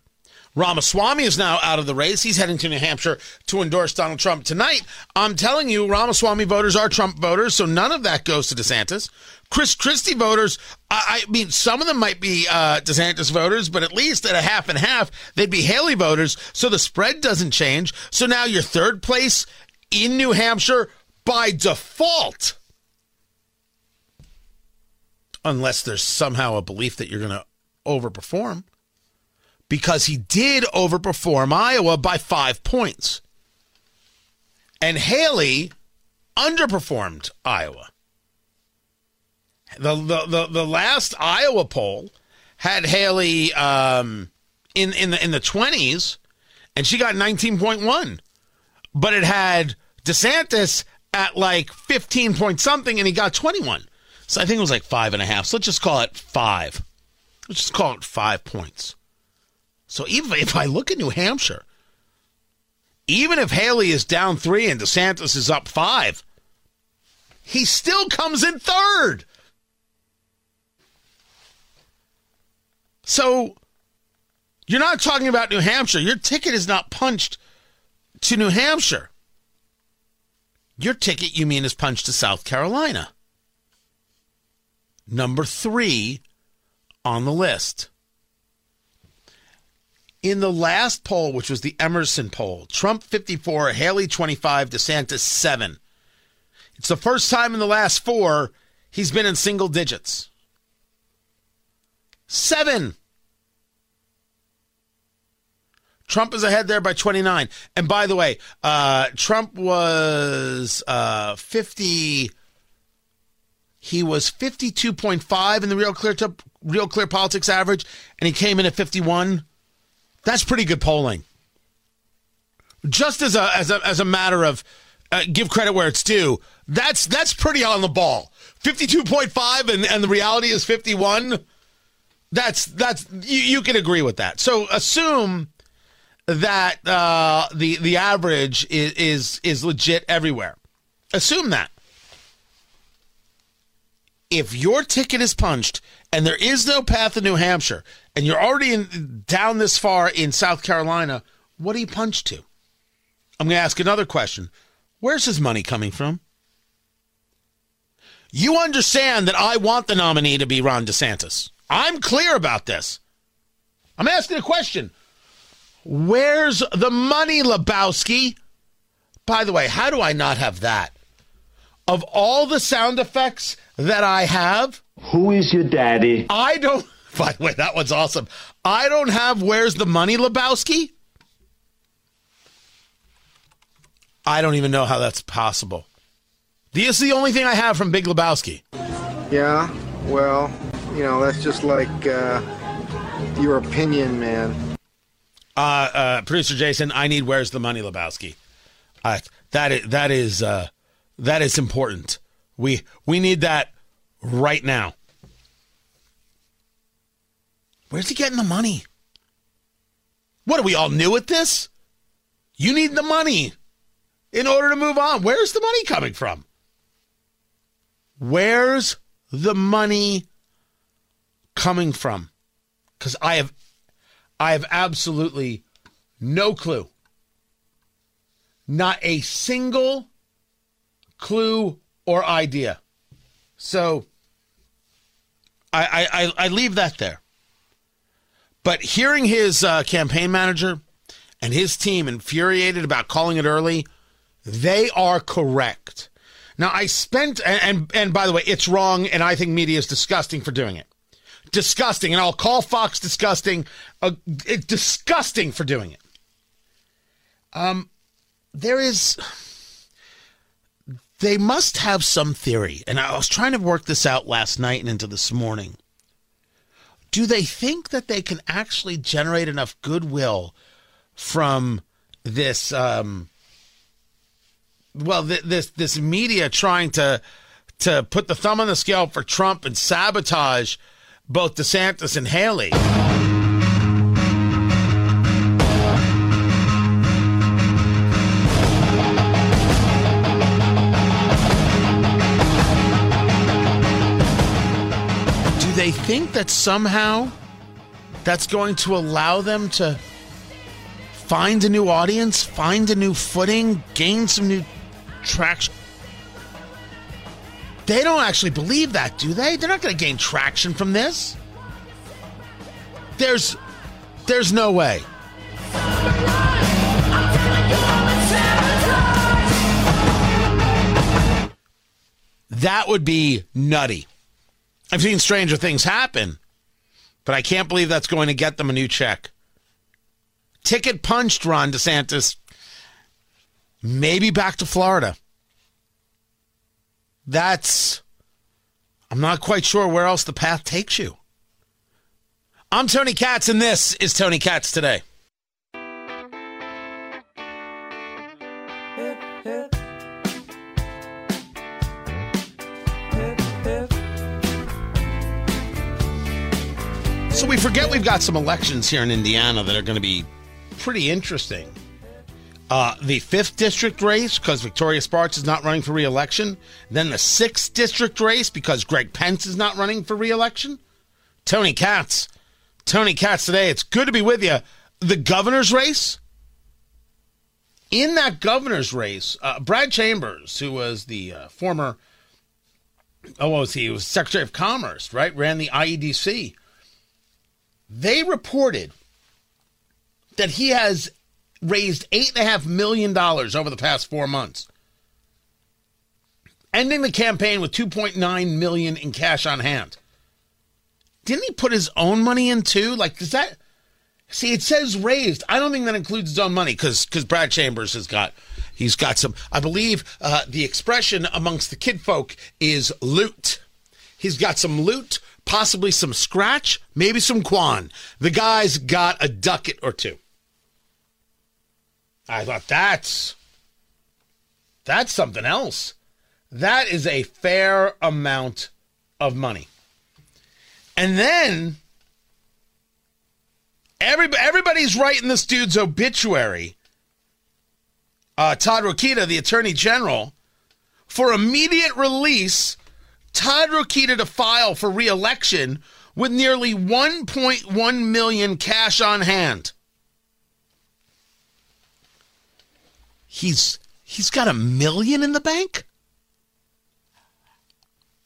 [SPEAKER 3] Ramaswamy is now out of the race. He's heading to New Hampshire to endorse Donald Trump tonight. I'm telling you, Ramaswamy voters are Trump voters, so none of that goes to DeSantis. Chris Christie voters, I, I mean, some of them might be uh, DeSantis voters, but at least at a half and half, they'd be Haley voters, so the spread doesn't change. So now you're third place in New Hampshire by default. Unless there's somehow a belief that you're going to overperform because he did overperform Iowa by five points. And Haley underperformed Iowa. The, the, the, the last Iowa poll had Haley um, in, in, the, in the 20s, and she got 19.1. But it had DeSantis at like 15 point something, and he got 21. So I think it was like five and a half. So let's just call it five. Let's just call it five points. So even if I look at New Hampshire, even if Haley is down three and DeSantis is up five, he still comes in third. So you're not talking about New Hampshire. Your ticket is not punched to New Hampshire. Your ticket, you mean, is punched to South Carolina. Number three on the list. In the last poll, which was the Emerson poll, Trump 54, Haley 25, DeSantis 7. It's the first time in the last four he's been in single digits. Seven. Trump is ahead there by 29. And by the way, uh, Trump was uh, 50. He was 52.5 in the Real Clear Real Clear Politics average, and he came in at 51. That's pretty good polling. Just as a as a as a matter of uh, give credit where it's due, that's that's pretty on the ball. 52.5 and and the reality is 51. That's that's you, you can agree with that. So assume that uh, the the average is, is is legit everywhere. Assume that. If your ticket is punched and there is no path in New Hampshire, and you're already in, down this far in South Carolina, what do you punch to? I'm going to ask another question. Where's his money coming from? You understand that I want the nominee to be Ron DeSantis. I'm clear about this. I'm asking a question. Where's the money, Lebowski? By the way, how do I not have that? Of all the sound effects that I have,
[SPEAKER 16] who is your daddy?
[SPEAKER 3] I don't. By the way, that one's awesome. I don't have Where's the Money, Lebowski? I don't even know how that's possible. This is the only thing I have from Big Lebowski.
[SPEAKER 17] Yeah, well, you know, that's just like uh, your opinion, man.
[SPEAKER 3] Uh, uh, producer Jason, I need "Where's the Money," Lebowski. Uh, that is that is uh, that is important. We we need that right now. Where's he getting the money? What are we all new at this? You need the money in order to move on. Where's the money coming from? Where's the money coming from? Because I have I have absolutely no clue. Not a single clue or idea. So I, I, I leave that there. But hearing his uh, campaign manager and his team infuriated about calling it early, they are correct. Now I spent and, and and by the way, it's wrong, and I think media is disgusting for doing it disgusting, and I'll call Fox disgusting. Uh, disgusting for doing it. Um, there is. They must have some theory, and I was trying to work this out last night and into this morning. Do they think that they can actually generate enough goodwill from this? Um, well, th- this this media trying to to put the thumb on the scale for Trump and sabotage both DeSantis and Haley. They think that somehow that's going to allow them to find a new audience, find a new footing, gain some new traction? They don't actually believe that, do they? They're not going to gain traction from this. There's there's no way. That would be nutty. I've seen stranger things happen, but I can't believe that's going to get them a new check. Ticket punched Ron DeSantis. Maybe back to Florida that's I'm not quite sure where else the path takes you. I'm Tony Katz, and this is Tony Katz today. So we forget we've got some elections here in Indiana that are going to be pretty interesting. Uh, the fifth district race because Victoria Spartz is not running for reelection. Then the sixth district race because Greg Pence is not running for reelection. Tony Katz. Tony Katz today. It's good to be with you. The governor's race in that governor's race, uh, Brad Chambers, who was the uh, former, oh, was he? He was Secretary of Commerce, right? Ran the IEDC. They reported that he has raised $8.5 million over the past four months, ending the campaign with 2.9 million in cash on hand. Didn't he put his own money in too? Like, does that. See, it says raised. I don't think that includes his own money because because Brad Chambers has got he's got some. I believe uh, the expression amongst the kid folk is loot. He's got some loot, possibly some scratch, maybe some quan. The guy's got a ducat or two. I thought that's that's something else. That is a fair amount of money. And then every, everybody's writing this dude's obituary. Uh, Todd Rokita, the Attorney General, for immediate release. Todd Rokita to file for reelection with nearly 1.1 million cash on hand. He's he's got a million in the bank?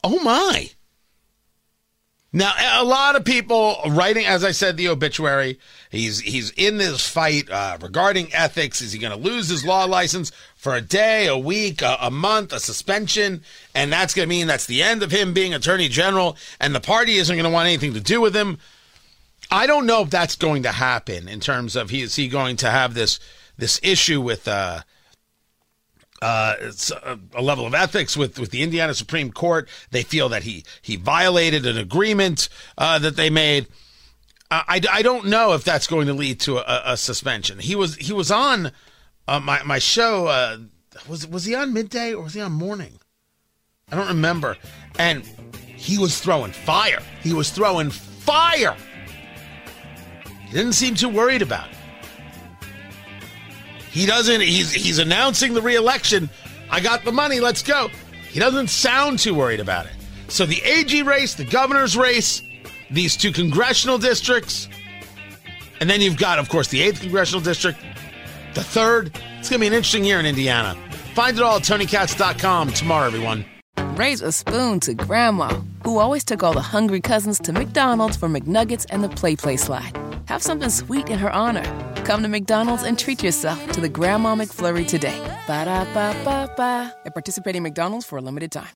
[SPEAKER 3] Oh my. Now, a lot of people writing, as I said, the obituary. He's he's in this fight uh, regarding ethics. Is he going to lose his law license for a day, a week, a, a month, a suspension? And that's going to mean that's the end of him being attorney general, and the party isn't going to want anything to do with him. I don't know if that's going to happen in terms of he is he going to have this this issue with uh, uh, a, a, level of ethics with, with the Indiana Supreme Court. They feel that he he violated an agreement uh, that they made. I, I don't know if that's going to lead to a, a suspension. He was he was on uh, my my show. Uh, was was he on midday or was he on morning? I don't remember. And he was throwing fire. He was throwing fire. He didn't seem too worried about it. He doesn't. He's he's announcing the reelection. I got the money. Let's go. He doesn't sound too worried about it. So the AG race, the governor's race, these two congressional districts, and then you've got, of course, the eighth congressional district, the third. It's going to be an interesting year in Indiana. Find it all at TonyKatz.com tomorrow, everyone.
[SPEAKER 1] Raise a spoon to Grandma, who always took all the hungry cousins to McDonald's for McNuggets and the Play Play slide. Have something sweet in her honor. Come to McDonald's and treat yourself to the Grandma McFlurry today. Ba da ba ba ba. At participating McDonald's for a limited time.